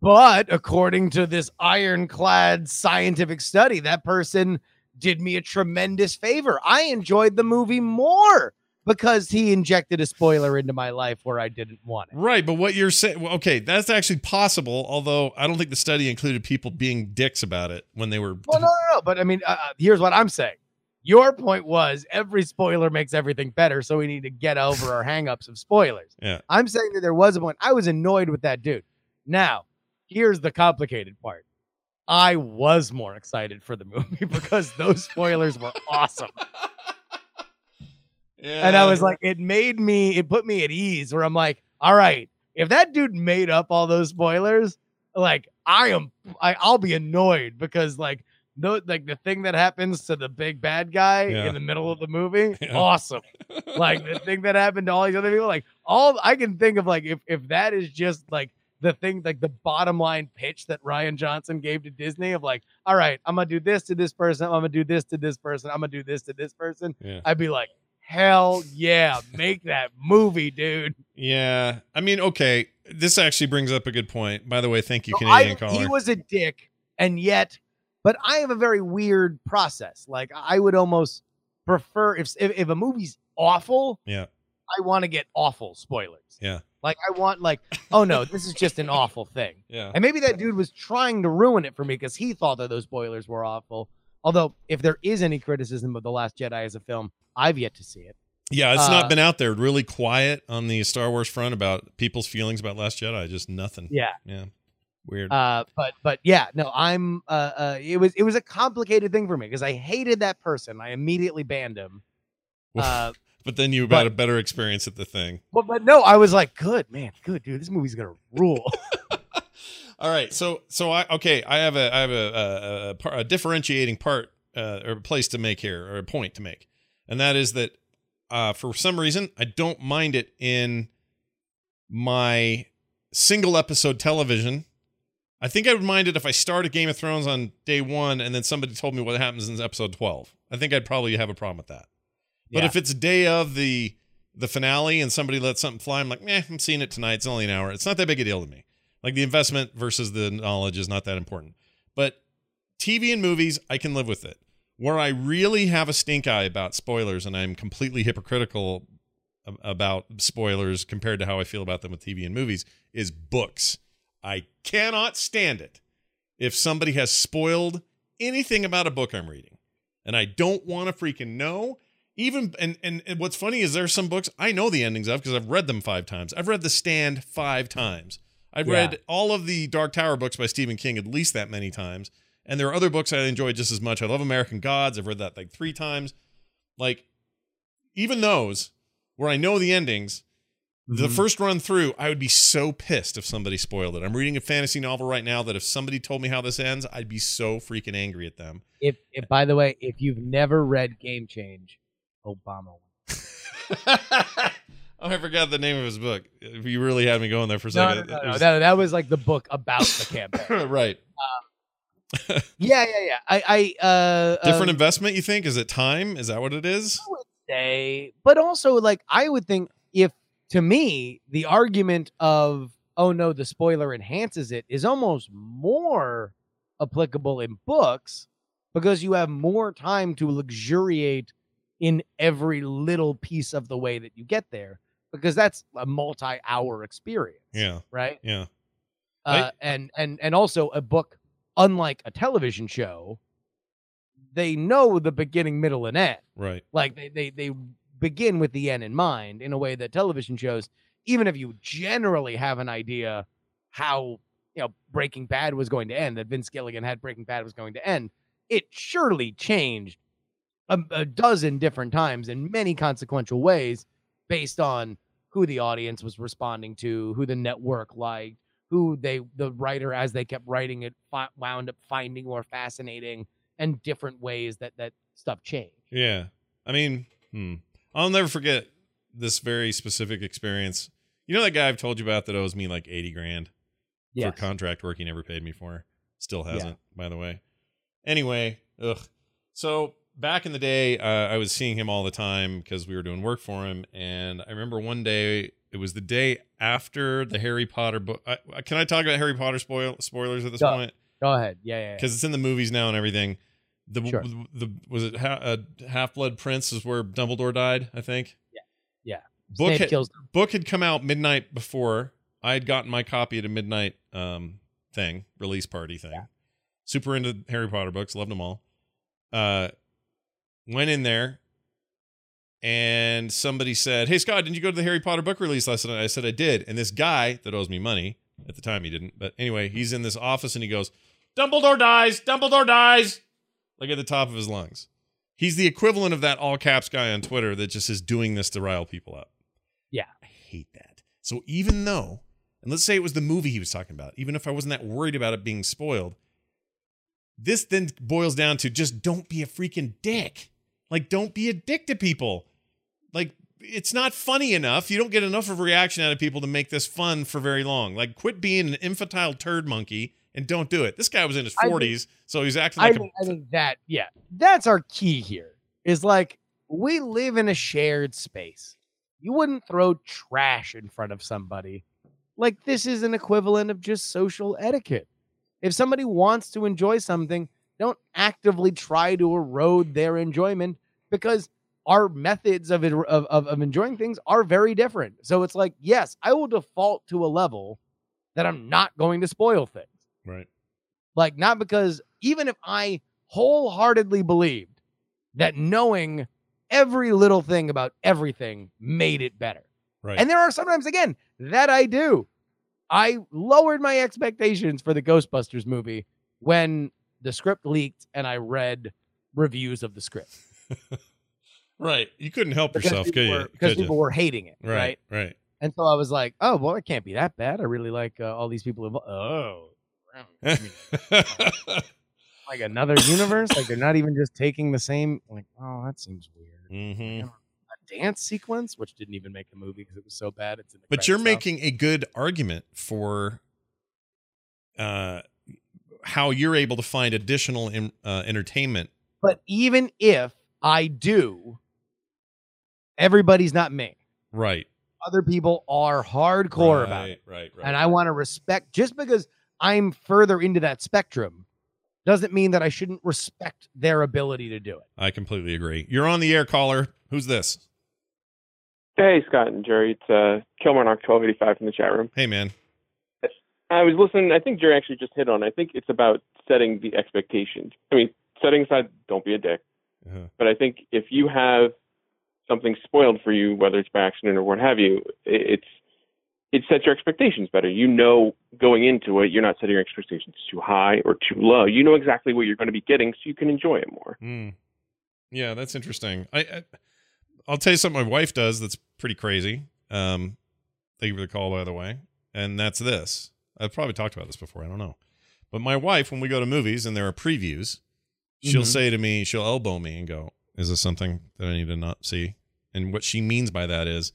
But according to this ironclad scientific study, that person did me a tremendous favor. I enjoyed the movie more because he injected a spoiler into my life where I didn't want it. Right, but what you're saying, well, okay, that's actually possible. Although I don't think the study included people being dicks about it when they were. Well, no, no, no. But I mean, uh, uh, here's what I'm saying. Your point was every spoiler makes everything better, so we need to get over our <laughs> hangups of spoilers. Yeah. I'm saying that there was a point. I was annoyed with that dude. Now, here's the complicated part. I was more excited for the movie <laughs> because those spoilers were awesome. <laughs> Yeah. And I was like, it made me, it put me at ease where I'm like, all right, if that dude made up all those spoilers, like I am, I, I'll be annoyed because like, no, like the thing that happens to the big bad guy Yeah. in the middle of the movie, <laughs> Yeah. awesome. <laughs> Like the thing that happened to all these other people, like all I can think of, like if if that is just like the thing, like the bottom line pitch that Rian Johnson gave to Disney of like, all right, I'm gonna do this to this person, I'm gonna do this to this person, I'm gonna do this to this person. Yeah. I'd be like, hell yeah, make that movie, dude. Yeah. I mean, okay. This actually brings up a good point. By the way, thank you, So Canadian I- caller. He was a dick, and yet, but I have a very weird process. Like I would almost prefer if if, if a movie's awful, Yeah. I want to get awful spoilers. Yeah. Like I want like, oh no, this is just an awful thing. <laughs> yeah. And maybe that dude was trying to ruin it for me because he thought that those spoilers were awful. Although, if there is any criticism of The Last Jedi as a film, I've yet to see it. Yeah, it's Uh, not been out there really quiet on the Star Wars front about people's feelings about Last Jedi. Just nothing. Yeah. Yeah. Weird. Uh, but but yeah, no, I'm uh, uh it was it was a complicated thing for me because I hated that person. I immediately banned him. <laughs> Uh, but then you had but- a better experience at the thing. but but no, I was like, good man, good dude, this movie's gonna rule. <laughs> All right, so so I okay, I have a I have a a, a, a differentiating part uh, or a place to make here or a point to make, and that is that uh, for some reason I don't mind it in my single episode television. I think I would mind it if I started Game of Thrones on day one and then somebody told me what happens in episode twelve. I think I'd probably have a problem with that. But Yeah. if it's day of the the finale and somebody lets something fly, I'm like, meh, I'm seeing it tonight. It's only an hour. It's not that big a deal to me. Like the investment versus the knowledge is not that important. But TV and movies, I can live with it. Where I really have a stink eye about spoilers and I'm completely hypocritical about spoilers compared to how I feel about them with TV and movies is books. I cannot stand it if somebody has spoiled anything about a book I'm reading. And I don't want to freaking know. Even and, and and what's funny is there's some books I know the endings of because I've read them five times. I've read The Stand five times. I've Yeah. read all of the Dark Tower books by Stephen King at least that many times. And there are other books I enjoy just as much. I love American Gods. I've read that like three times. Like, even those where I know the endings, the Mhm. first run through, I would be so pissed if somebody spoiled it. I'm reading a fantasy novel right now that if somebody told me how this ends, I'd be so freaking angry at them. if, if by the way, if you've never read Game Change, Obama. <laughs> oh, I forgot the name of his book. You really had me going there for a No, no, second. no, It no, was- that, that was like the book about the campaign. <laughs> right. <laughs> yeah, yeah, yeah. I, I, uh, Different um, investment, you think? Is it time? Is that what it is? I would say, but also like I would think if to me the argument of oh no the spoiler enhances it is almost more applicable in books because you have more time to luxuriate in every little piece of the way that you get there because that's a multi-hour experience Yeah. right Yeah. uh, and and and also a book unlike a television show they know the beginning middle and end Right. like they, they they begin with the end in mind in a way that television shows even if you generally have an idea how you know breaking bad was going to end that vince gilligan had breaking bad was going to end it surely changed a, a dozen different times in many consequential ways based on who the audience was responding to who the network liked who they the writer as they kept writing it wound up finding more fascinating and different ways that that stuff changed Yeah. I mean, hmm. I'll never forget this very specific experience. You know that guy I've told you about that owes me like 80 grand? Yes. for contract work he never paid me for. Still hasn't, by the way. Anyway, ugh. So back in the day, uh, I was seeing him all the time because we were doing work for him, and I remember one day it was the day after the Harry Potter book. I, can I talk about Harry Potter spoil spoilers at this Go. point? Go ahead. Yeah, yeah. yeah. Because it's in the movies now and everything. The Sure. the, the was it ha- uh, Half Blood Prince is where Dumbledore died, I think. Yeah. yeah. Book Snape had, book had come out midnight before. I had gotten my copy at a midnight um thing, release party thing. Yeah. Super into Harry Potter books, loved them all. Uh went in there and somebody said, Hey Scott, didn't you go to the Harry Potter book release last night? I said I did. And this guy that owes me money, at the time he didn't, but anyway, he's in this office and he goes, Dumbledore dies, Dumbledore dies. Like at the top of his lungs. He's the equivalent of that all caps guy on Twitter that just is doing this to rile people up. Yeah. I hate that. So even though, and let's say it was the movie he was talking about, even if I wasn't that worried about it being spoiled, this then boils down to just don't be a freaking dick. Like, don't be a dick to people. Like, it's not funny enough. You don't get enough of a reaction out of people to make this fun for very long. Like, quit being an infantile turd monkey and don't do it. This guy was in his 40s, so he's acting I like think, a I think that yeah, that's our key here. Is like we live in a shared space. You wouldn't throw trash in front of somebody. Like this is an equivalent of just social etiquette. If somebody wants to enjoy something, don't actively try to erode their enjoyment because our methods of, it, of, of of enjoying things are very different. So it's like, yes, I will default to a level that I'm not going to spoil things. right. Like, not because even if I wholeheartedly believed that knowing every little thing about everything made it better. Right. And there are sometimes, again, that I do. I lowered my expectations for the Ghostbusters movie when the script leaked and I read reviews of the script. <laughs> right. You couldn't help yourself, could people you? because Could you? people were hating it. right. right? Right. And so I was like, oh, well, it can't be that bad. I really like uh, all these people involved. Oh, <laughs> I mean, like another universe? like they're not even just taking the same. Like, oh, that seems weird. hmm A dance sequence, which didn't even make the movie because it was so bad. It's in the But you're now. making a good argument for uh, how you're able to find additional em- uh, entertainment. But even if I do, everybody's not me. Right. Other people are hardcore right, about it, Right. Right. and I want to respect. Just because I'm further into that spectrum, doesn't mean that I shouldn't respect their ability to do it. I completely agree. You're on the air, caller. Who's this? Hey, Scott and Jerry. It's uh, Kilmarnock twelve eighty five from the chat room. Hey, man. I was listening. I think Jerry actually just hit on. it. I think it's about setting the expectations. I mean, setting aside, don't be a dick. Uh-huh. But I think if you have something spoiled for you, whether it's by accident or what have you, it, it's it sets your expectations better. You know, going into it, you're not setting your expectations too high or too low. You know exactly what you're going to be getting, so you can enjoy it more. Mm. Yeah, that's interesting. I, I I'll tell you something my wife does that's pretty crazy. Um, thank you for the call, by the way. And that's this. I've probably talked about this before. I don't know. But my wife, when we go to movies and there are previews, she'll Mhm. say to me, she'll elbow me and go, "Is this something that I need to not see?" And what she means by that is,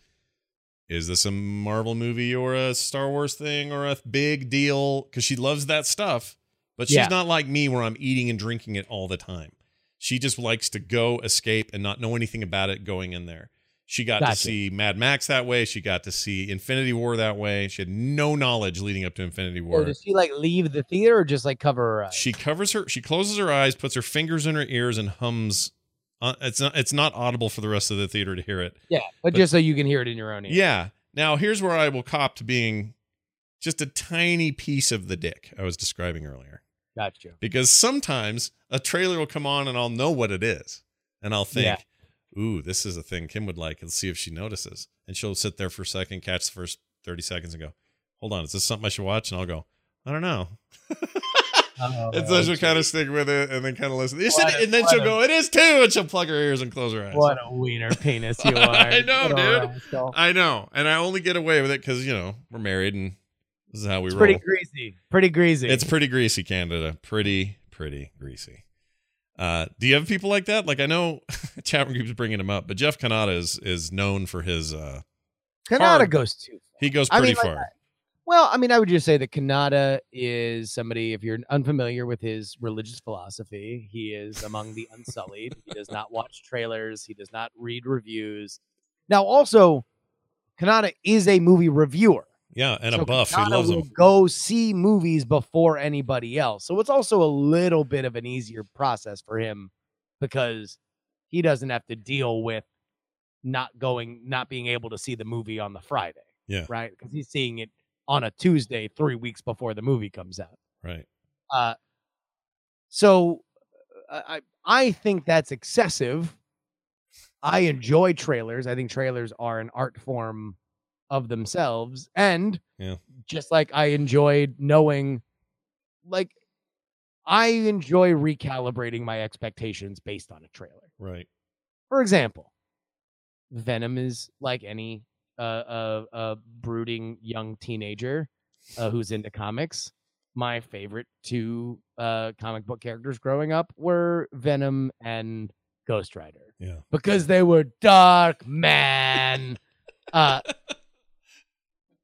is this a Marvel movie or a Star Wars thing or a big deal? Because she loves that stuff, but she's Yeah. not like me where I'm eating and drinking it all the time. She just likes to go escape and not know anything about it going in there. She got to see Mad Max that way. She got to see Infinity War that way. She had no knowledge leading up to Infinity War. Or does she like leave the theater or just like cover her eyes? She covers her. She closes her eyes, puts her fingers in her ears, and hums. Uh, it's not. It's not audible for the rest of the theater to hear it. yeah, but, but- just so you can hear it in your own ear. Yeah. Now here's where I will cop to being just a tiny piece of the dick I was describing earlier. Gotcha. Because sometimes a trailer will come on and I'll know what it is, and I'll think, Yeah. "Ooh, this is a thing Kim would like." And see if she notices. And she'll sit there for a second, catch the first thirty seconds, and go, "Hold on, is this something I should watch?" And I'll go, "I don't know." <laughs> Oh, and so she'll kind of stick with it and then kind of listen. What it? a- And then she'll a- go, "It is too," and she'll plug her ears and close her eyes. What a wiener penis you <laughs> are. I know, dude. I know, and I only get away with it because you know we're married and this is how we It's roll. pretty greasy. Pretty greasy. It's pretty greasy, Canada. Pretty, pretty greasy. Uh, do you have people like that? Like I know, <laughs> room keeps bringing him up, but Jeff Cannata is is known for his. Uh, Cannata hard. goes too. he goes I pretty mean, like, far. Well, I mean, I would just say that Cannata is somebody, if you're unfamiliar with his religious philosophy, he is among the unsullied. he does not watch trailers, he does not read reviews. Now, also, Cannata is a movie reviewer. Yeah, and So a buff. He loves them. Go see movies before anybody else. So it's also a little bit of an easier process for him because he doesn't have to deal with not going, not being able to see the movie on the Friday. Yeah. Right. Because he's seeing it on a Tuesday, three weeks before the movie comes out. Right. Uh, so uh, I I think that's excessive. I enjoy trailers. I think trailers are an art form of themselves, and Yeah. just like I enjoyed knowing, like I enjoy recalibrating my expectations based on a trailer. Right. For example, Venom is like any uh, uh, uh, brooding young teenager uh, who's into comics. My favorite two uh, comic book characters growing up were Venom and Ghost Rider Yeah. because they were dark, man. <laughs> uh,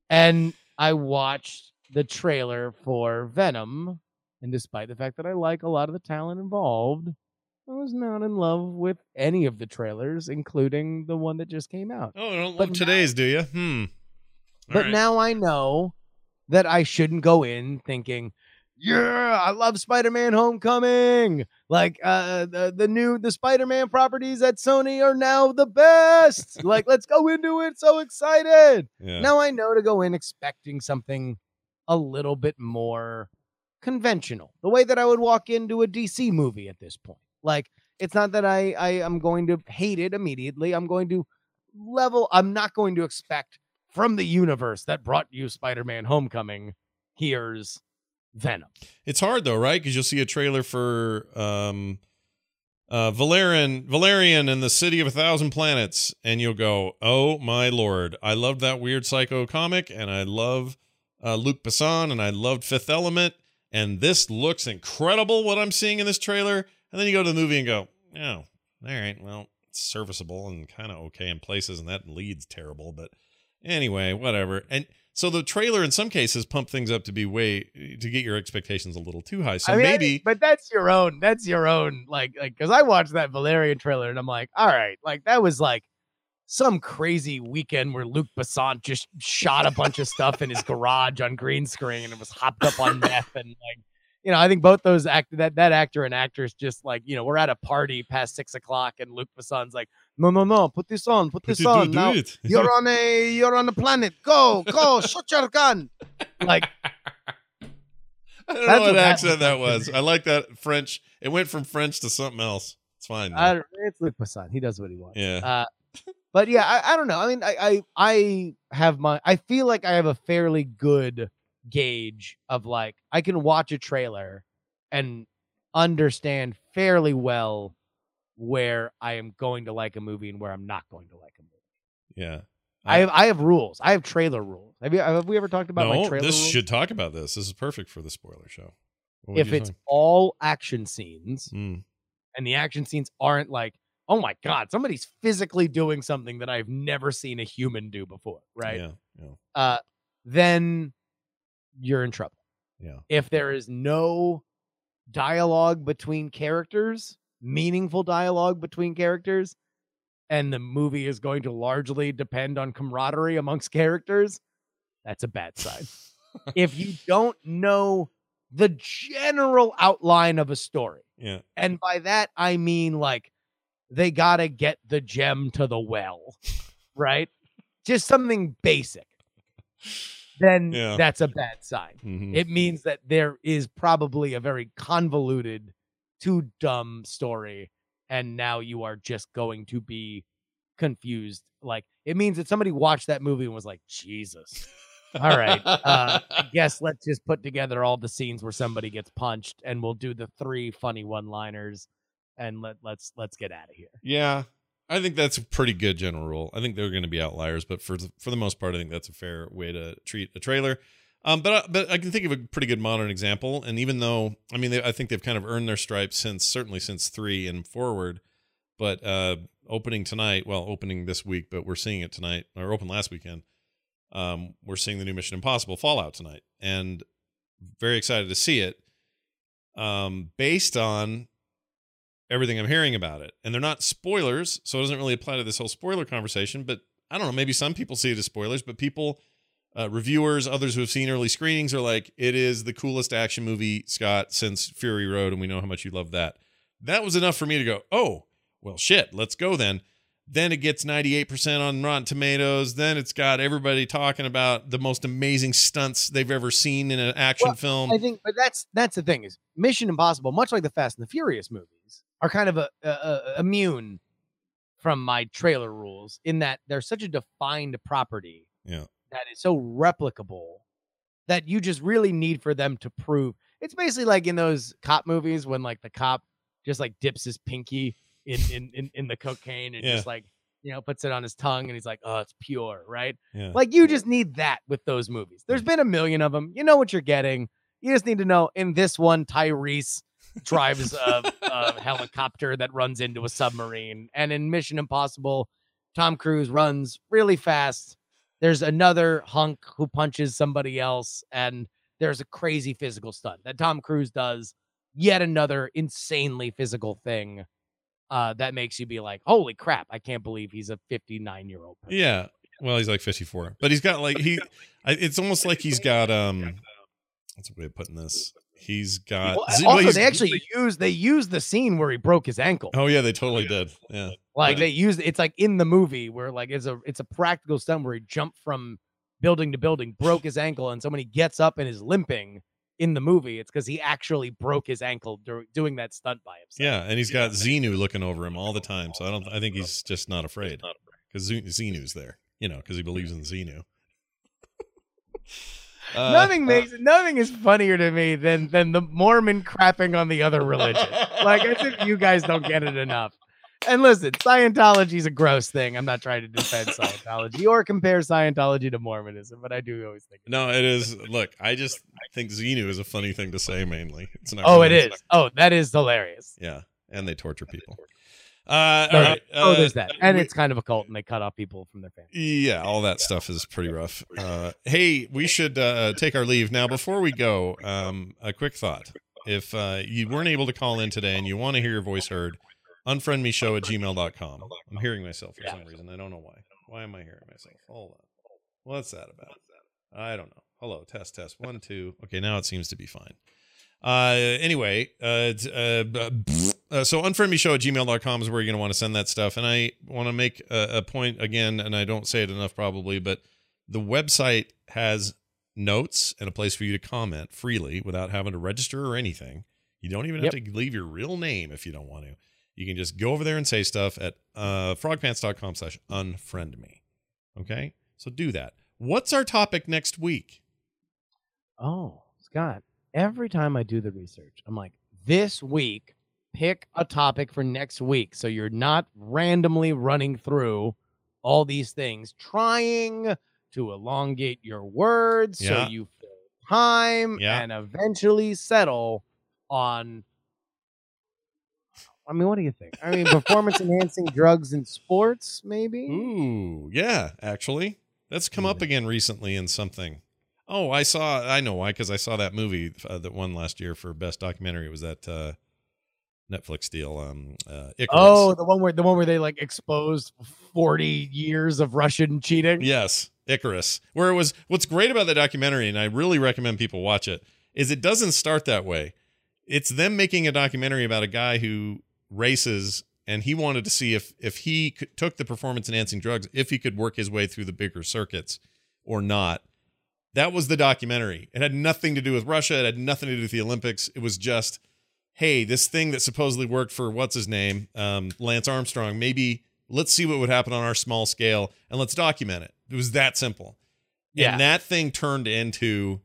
and I watched the trailer for Venom, and despite the fact that I like a lot of the talent involved, I was not in love with any of the trailers, including the one that just came out. Oh, I don't But love today's, do you? Hmm. All But right. now I know that I shouldn't go in thinking, yeah, I love Spider-Man Homecoming. Like uh the, the new the Spider-Man properties at Sony are now the best. like let's go into it so excited. yeah. Now I know to go in expecting something a little bit more conventional. The way that I would walk into a DC movie at this point. Like it's not that I I am going to hate it immediately. I'm going to level I'm not going to expect from the universe that brought you Spider-Man Homecoming here's Venom. It's hard though, right? Because you'll see a trailer for um, uh, Valerian, Valerian, and the City of a Thousand Planets, and you'll go, "Oh my lord! I loved that weird Psycho comic, and I love uh, Luc Besson, and I loved Fifth Element, and this looks incredible. What I'm seeing in this trailer." And then you go to the movie and go, "Oh, all right, well, it's serviceable and kind of okay in places, and that lead's terrible, but anyway, whatever." And so the trailer in some cases pump things up to be way to get your expectations a little too high. So I mean, maybe but that's your own. That's your own. Like, like, because I watched that Valerian trailer and I'm like, all right, like that was like some crazy weekend where Luc Besson just shot a bunch of stuff in his <laughs> garage on green screen and was hopped up on meth and like, you know, I think both those act that that actor and actress just like, you know, we're at a party past six o'clock and Luc Besson's like, no, no, no, put this on, put this do, on. do now <laughs> you're on a you're on a planet. Go, go, <laughs> shoot your gun. Like <laughs> I don't know what what accent that was. I like that French. It went from French to something else. It's fine. I don't, it's Luc Besson. He does what he wants. yeah. Uh, but yeah, I, I don't know. I mean, I, I I have my I feel like I have a fairly good gauge of like I can watch a trailer and understand fairly well where I am going to like a movie and where I'm not going to like a movie. yeah. I have I have rules. I have trailer rules. Have you have we ever talked about no, my trailer this rules? should talk about this. This is perfect for the spoiler show. If it's think? all action scenes Mm, and the action scenes aren't like, oh my god, somebody's physically doing something that I've never seen a human do before, right? Yeah. Yeah. uh, then you're in trouble. Yeah. If there is no dialogue between characters, meaningful dialogue between characters, and the movie is going to largely depend on camaraderie amongst characters, that's a bad sign. <laughs> if you don't know the general outline of a story, Yeah. and by that I mean like they got to get the gem to the well, <laughs> right? Just something basic. Then Yeah. that's a bad sign. Mhm. It means that there is probably a very convoluted, too dumb story, and now you are just going to be confused. Like it means that somebody watched that movie and was like, Jesus. All right. Uh, I <laughs> guess let's just put together all the scenes where somebody gets punched, and we'll do the three funny one-liners, and let let's let's get out of here. Yeah, I think that's a pretty good general rule. I think there are going to be outliers, but for the, for the most part, I think that's a fair way to treat a trailer. Um, but I- but I can think of a pretty good modern example. And even though I mean, they, I think they've kind of earned their stripes since certainly since three and forward. But uh, opening tonight, well, opening this week, but we're seeing it tonight or open last weekend. um, we're seeing the new Mission Impossible Fallout tonight, and very excited to see it. Um, based on everything I'm hearing about it, and they're not spoilers, so it doesn't really apply to this whole spoiler conversation. But I don't know, maybe some people see it as spoilers, but people, uh, reviewers, others who have seen early screenings are like, it is the coolest action movie, Scott, since Fury Road, and we know how much you love that. That was enough for me to go, oh, well, shit, let's go then. Then it gets 98% on Rotten Tomatoes. Then it's got everybody talking about the most amazing stunts they've ever seen in an action Well, film. I think, but that's that's the thing is Mission Impossible, much like the Fast and the Furious movies, are kind of a, a, a- immune from my trailer rules in that they're such a defined property Yeah. that is so replicable that you just really need for them to prove. It's basically like in those cop movies when like the cop just like dips his pinky in in in, in the cocaine and Yeah. just like you know puts it on his tongue and he's like, oh, it's pure, right? yeah. Like you just need that with those movies. There's been a million of them. You know what you're getting. You just need to know in this one, Tyrese drives a, a helicopter that runs into a submarine. And in Mission Impossible, Tom Cruise runs really fast. There's another hunk who punches somebody else, and there's a crazy physical stunt that Tom Cruise does. Yet another insanely physical thing uh, that makes you be like, "Holy crap! I can't believe he's a 59 year old." Yeah. Well, he's like 54, but he's got like he. <laughs> I, it's almost like he's got um. What's a way of putting this? He's got. Well, z- well, also, he's- they actually use they use the scene where he broke his ankle. Oh yeah, they totally did. Yeah. like but they use it's like in the movie where like it's a it's a practical stunt where he jumped from building to building, broke his ankle, and so when he gets up and is limping in the movie, it's because he actually broke his ankle dur- doing that stunt by himself. Yeah, and he's got Xenu looking over him all the time. So I don't. I think he's just not afraid because Xenu's there. You know, because he believes in Xenu. <laughs> Uh, nothing makes nothing is funnier to me than than the Mormon crapping on the other religion. like as if you guys don't get it enough. And listen, Scientology is a gross thing. I'm not trying to defend <laughs> Scientology or compare Scientology to Mormonism, but I do always think. No, it is. Look, I just think Xenu is a funny thing to say. Mainly, it's not. Oh, it really- is. Oh, that is hilarious. Yeah, and they torture people. Uh, right. oh, uh, there's that, and we- it's kind of a cult, and they cut off people from their family. Yeah, all that stuff is pretty rough. Uh, hey, we should uh, take our leave now. Before we go, um, a quick thought: if uh, you weren't able to call in today and you want to hear your voice heard, unfriend me show at gmail.com. I'm hearing myself for some reason. I don't know why. Why am I hearing myself? Hold on. What's that about? I don't know. Hello, test, test. One, two. Okay, now it seems to be fine. Uh, anyway, uh, uh, uh, so unfriendmeshow at gmail.com is where you're going to want to send that stuff. And I want to make a, a point again, and I don't say it enough probably, but the website has notes and a place for you to comment freely without having to register or anything. You don't even have to leave your real name if you don't want to. You can just go over there and say stuff at uh, frogpants.com slash unfriend me. Okay? So do that. What's our topic next week? Oh, Scott, every time I do the research, I'm like, this week, pick a topic for next week. So you're not randomly running through all these things, trying to elongate your words Yeah. so you fill time Yeah. and eventually settle on. I mean, what do you think? I mean, performance enhancing drugs in sports, maybe? Ooh, yeah, actually. That's come up again recently in something. Oh, I saw, I know why, because I saw that movie uh, that won last year for Best Documentary. It was that uh, Netflix deal, um, uh, Icarus. Oh, the one where the one where they like exposed 40 years of Russian cheating. Yes, Icarus. Where it was what's great about the documentary, and I really recommend people watch it, is it doesn't start that way. It's them making a documentary about a guy who races and he wanted to see if if he could, took the performance enhancing drugs, if he could work his way through the bigger circuits or not. That was the documentary. It had nothing to do with Russia. It had nothing to do with the Olympics. It was just, hey, this thing that supposedly worked for what's his name, um, Lance Armstrong. Maybe let's see what would happen on our small scale and let's document it. It was that simple. Yeah. And that thing turned into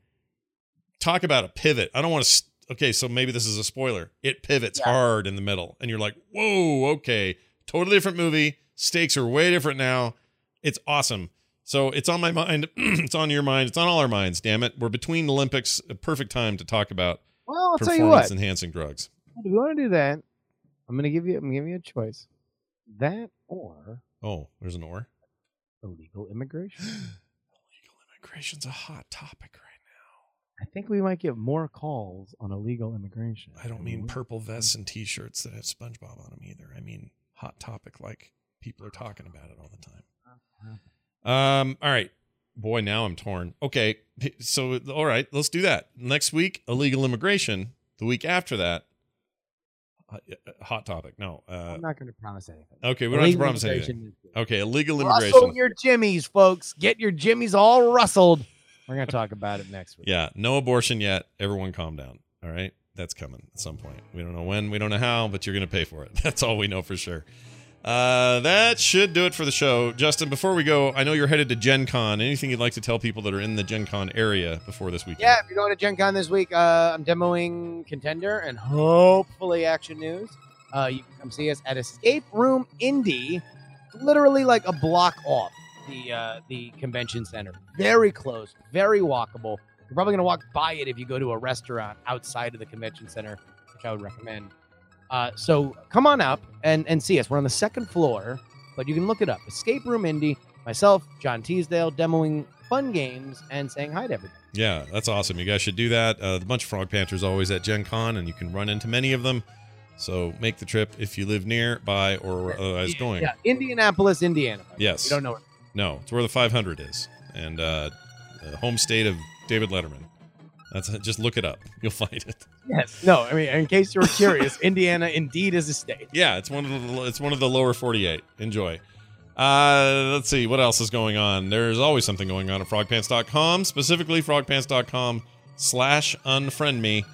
talk about a pivot. I don't want to. Okay, so maybe this is a spoiler. It pivots Yeah. hard in the middle, and you're like, whoa, okay, totally different movie. Stakes are way different now. It's awesome. So it's on my mind. <clears throat> it's on your mind. It's on all our minds. Damn it, we're between Olympics. A perfect time to talk about Well, I'll tell you what. enhancing drugs. If you want to do that, I'm gonna give you. I'm give you a choice. That or Oh, there's an or. illegal immigration. <gasps> Illegal immigration's a hot topic right now. I think we might get more calls on illegal immigration. I don't mean purple vests and T-shirts that have SpongeBob on them either. I mean hot topic, like people are talking about it all the time. Um. All right, boy. Now I'm torn. Okay. So all right, let's do that next week. Illegal immigration. The week after that. uh, Hot topic. No. Uh, I'm not going to promise anything. okay, we don't have to promise anything. immigration is good. Okay, illegal Rustle immigration. your jimmies, folks. Get your jimmies all rustled. We're going to talk about it next week. Yeah, no abortion yet. Everyone calm down. All right. That's coming at some point. We don't know when, we don't know how, but you're going to pay for it. <laughs> That's all we know for sure. Uh, that should do it for the show. Justin, before we go, I know you're headed to Gen Con. Anything you'd like to tell people that are in the Gen Con area before this weekend? Yeah, if you're going to Gen Con this week, uh, I'm demoing Contender and hopefully Action News. Uh, you can come see us at Escape Room Indie, literally like a block off the uh, the convention center. Very close, very walkable. You're probably going to walk by it if you go to a restaurant outside of the convention center, which I would recommend. Uh, so come on up and, and see us. We're on the second floor, but you can look it up. Escape Room Indie, myself, John Teasdale, demoing fun games and saying hi to everybody. Yeah, that's awesome. You guys should do that. Uh, the bunch of Frog Panthers always at Gen Con, and you can run into many of them. So make the trip if you live nearby or otherwise going. Yeah, Indianapolis, Indiana. Yes. You don't know. Where. No, it's where the 500 is, and uh, the home state of David Letterman. That's just look it up. You'll <laughs> find it. Yes. No, I mean, in case you were curious, <laughs> Indiana indeed is a state. Yeah, it's one of the it's one of the lower 48. Enjoy. Uh, let's see what else is going on. There's always something going on at frogpants.com, specifically frogpants.com slash unfriend me.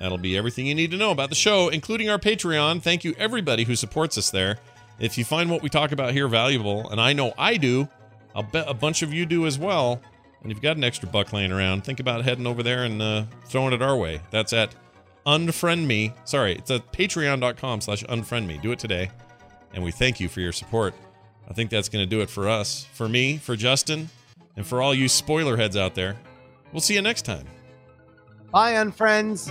That'll be everything you need to know about the show, including our Patreon. Thank you everybody who supports us there. If you find what we talk about here valuable, and I know I do, I'll bet a bunch of you do as well. And if you've got an extra buck laying around, think about heading over there and uh, throwing it our way. That's at unfriend me. Sorry, it's at patreon.com slash unfriend me. Do it today. And we thank you for your support. I think that's going to do it for us, for me, for Justin, and for all you spoiler heads out there. We'll see you next time. Bye, unfriends.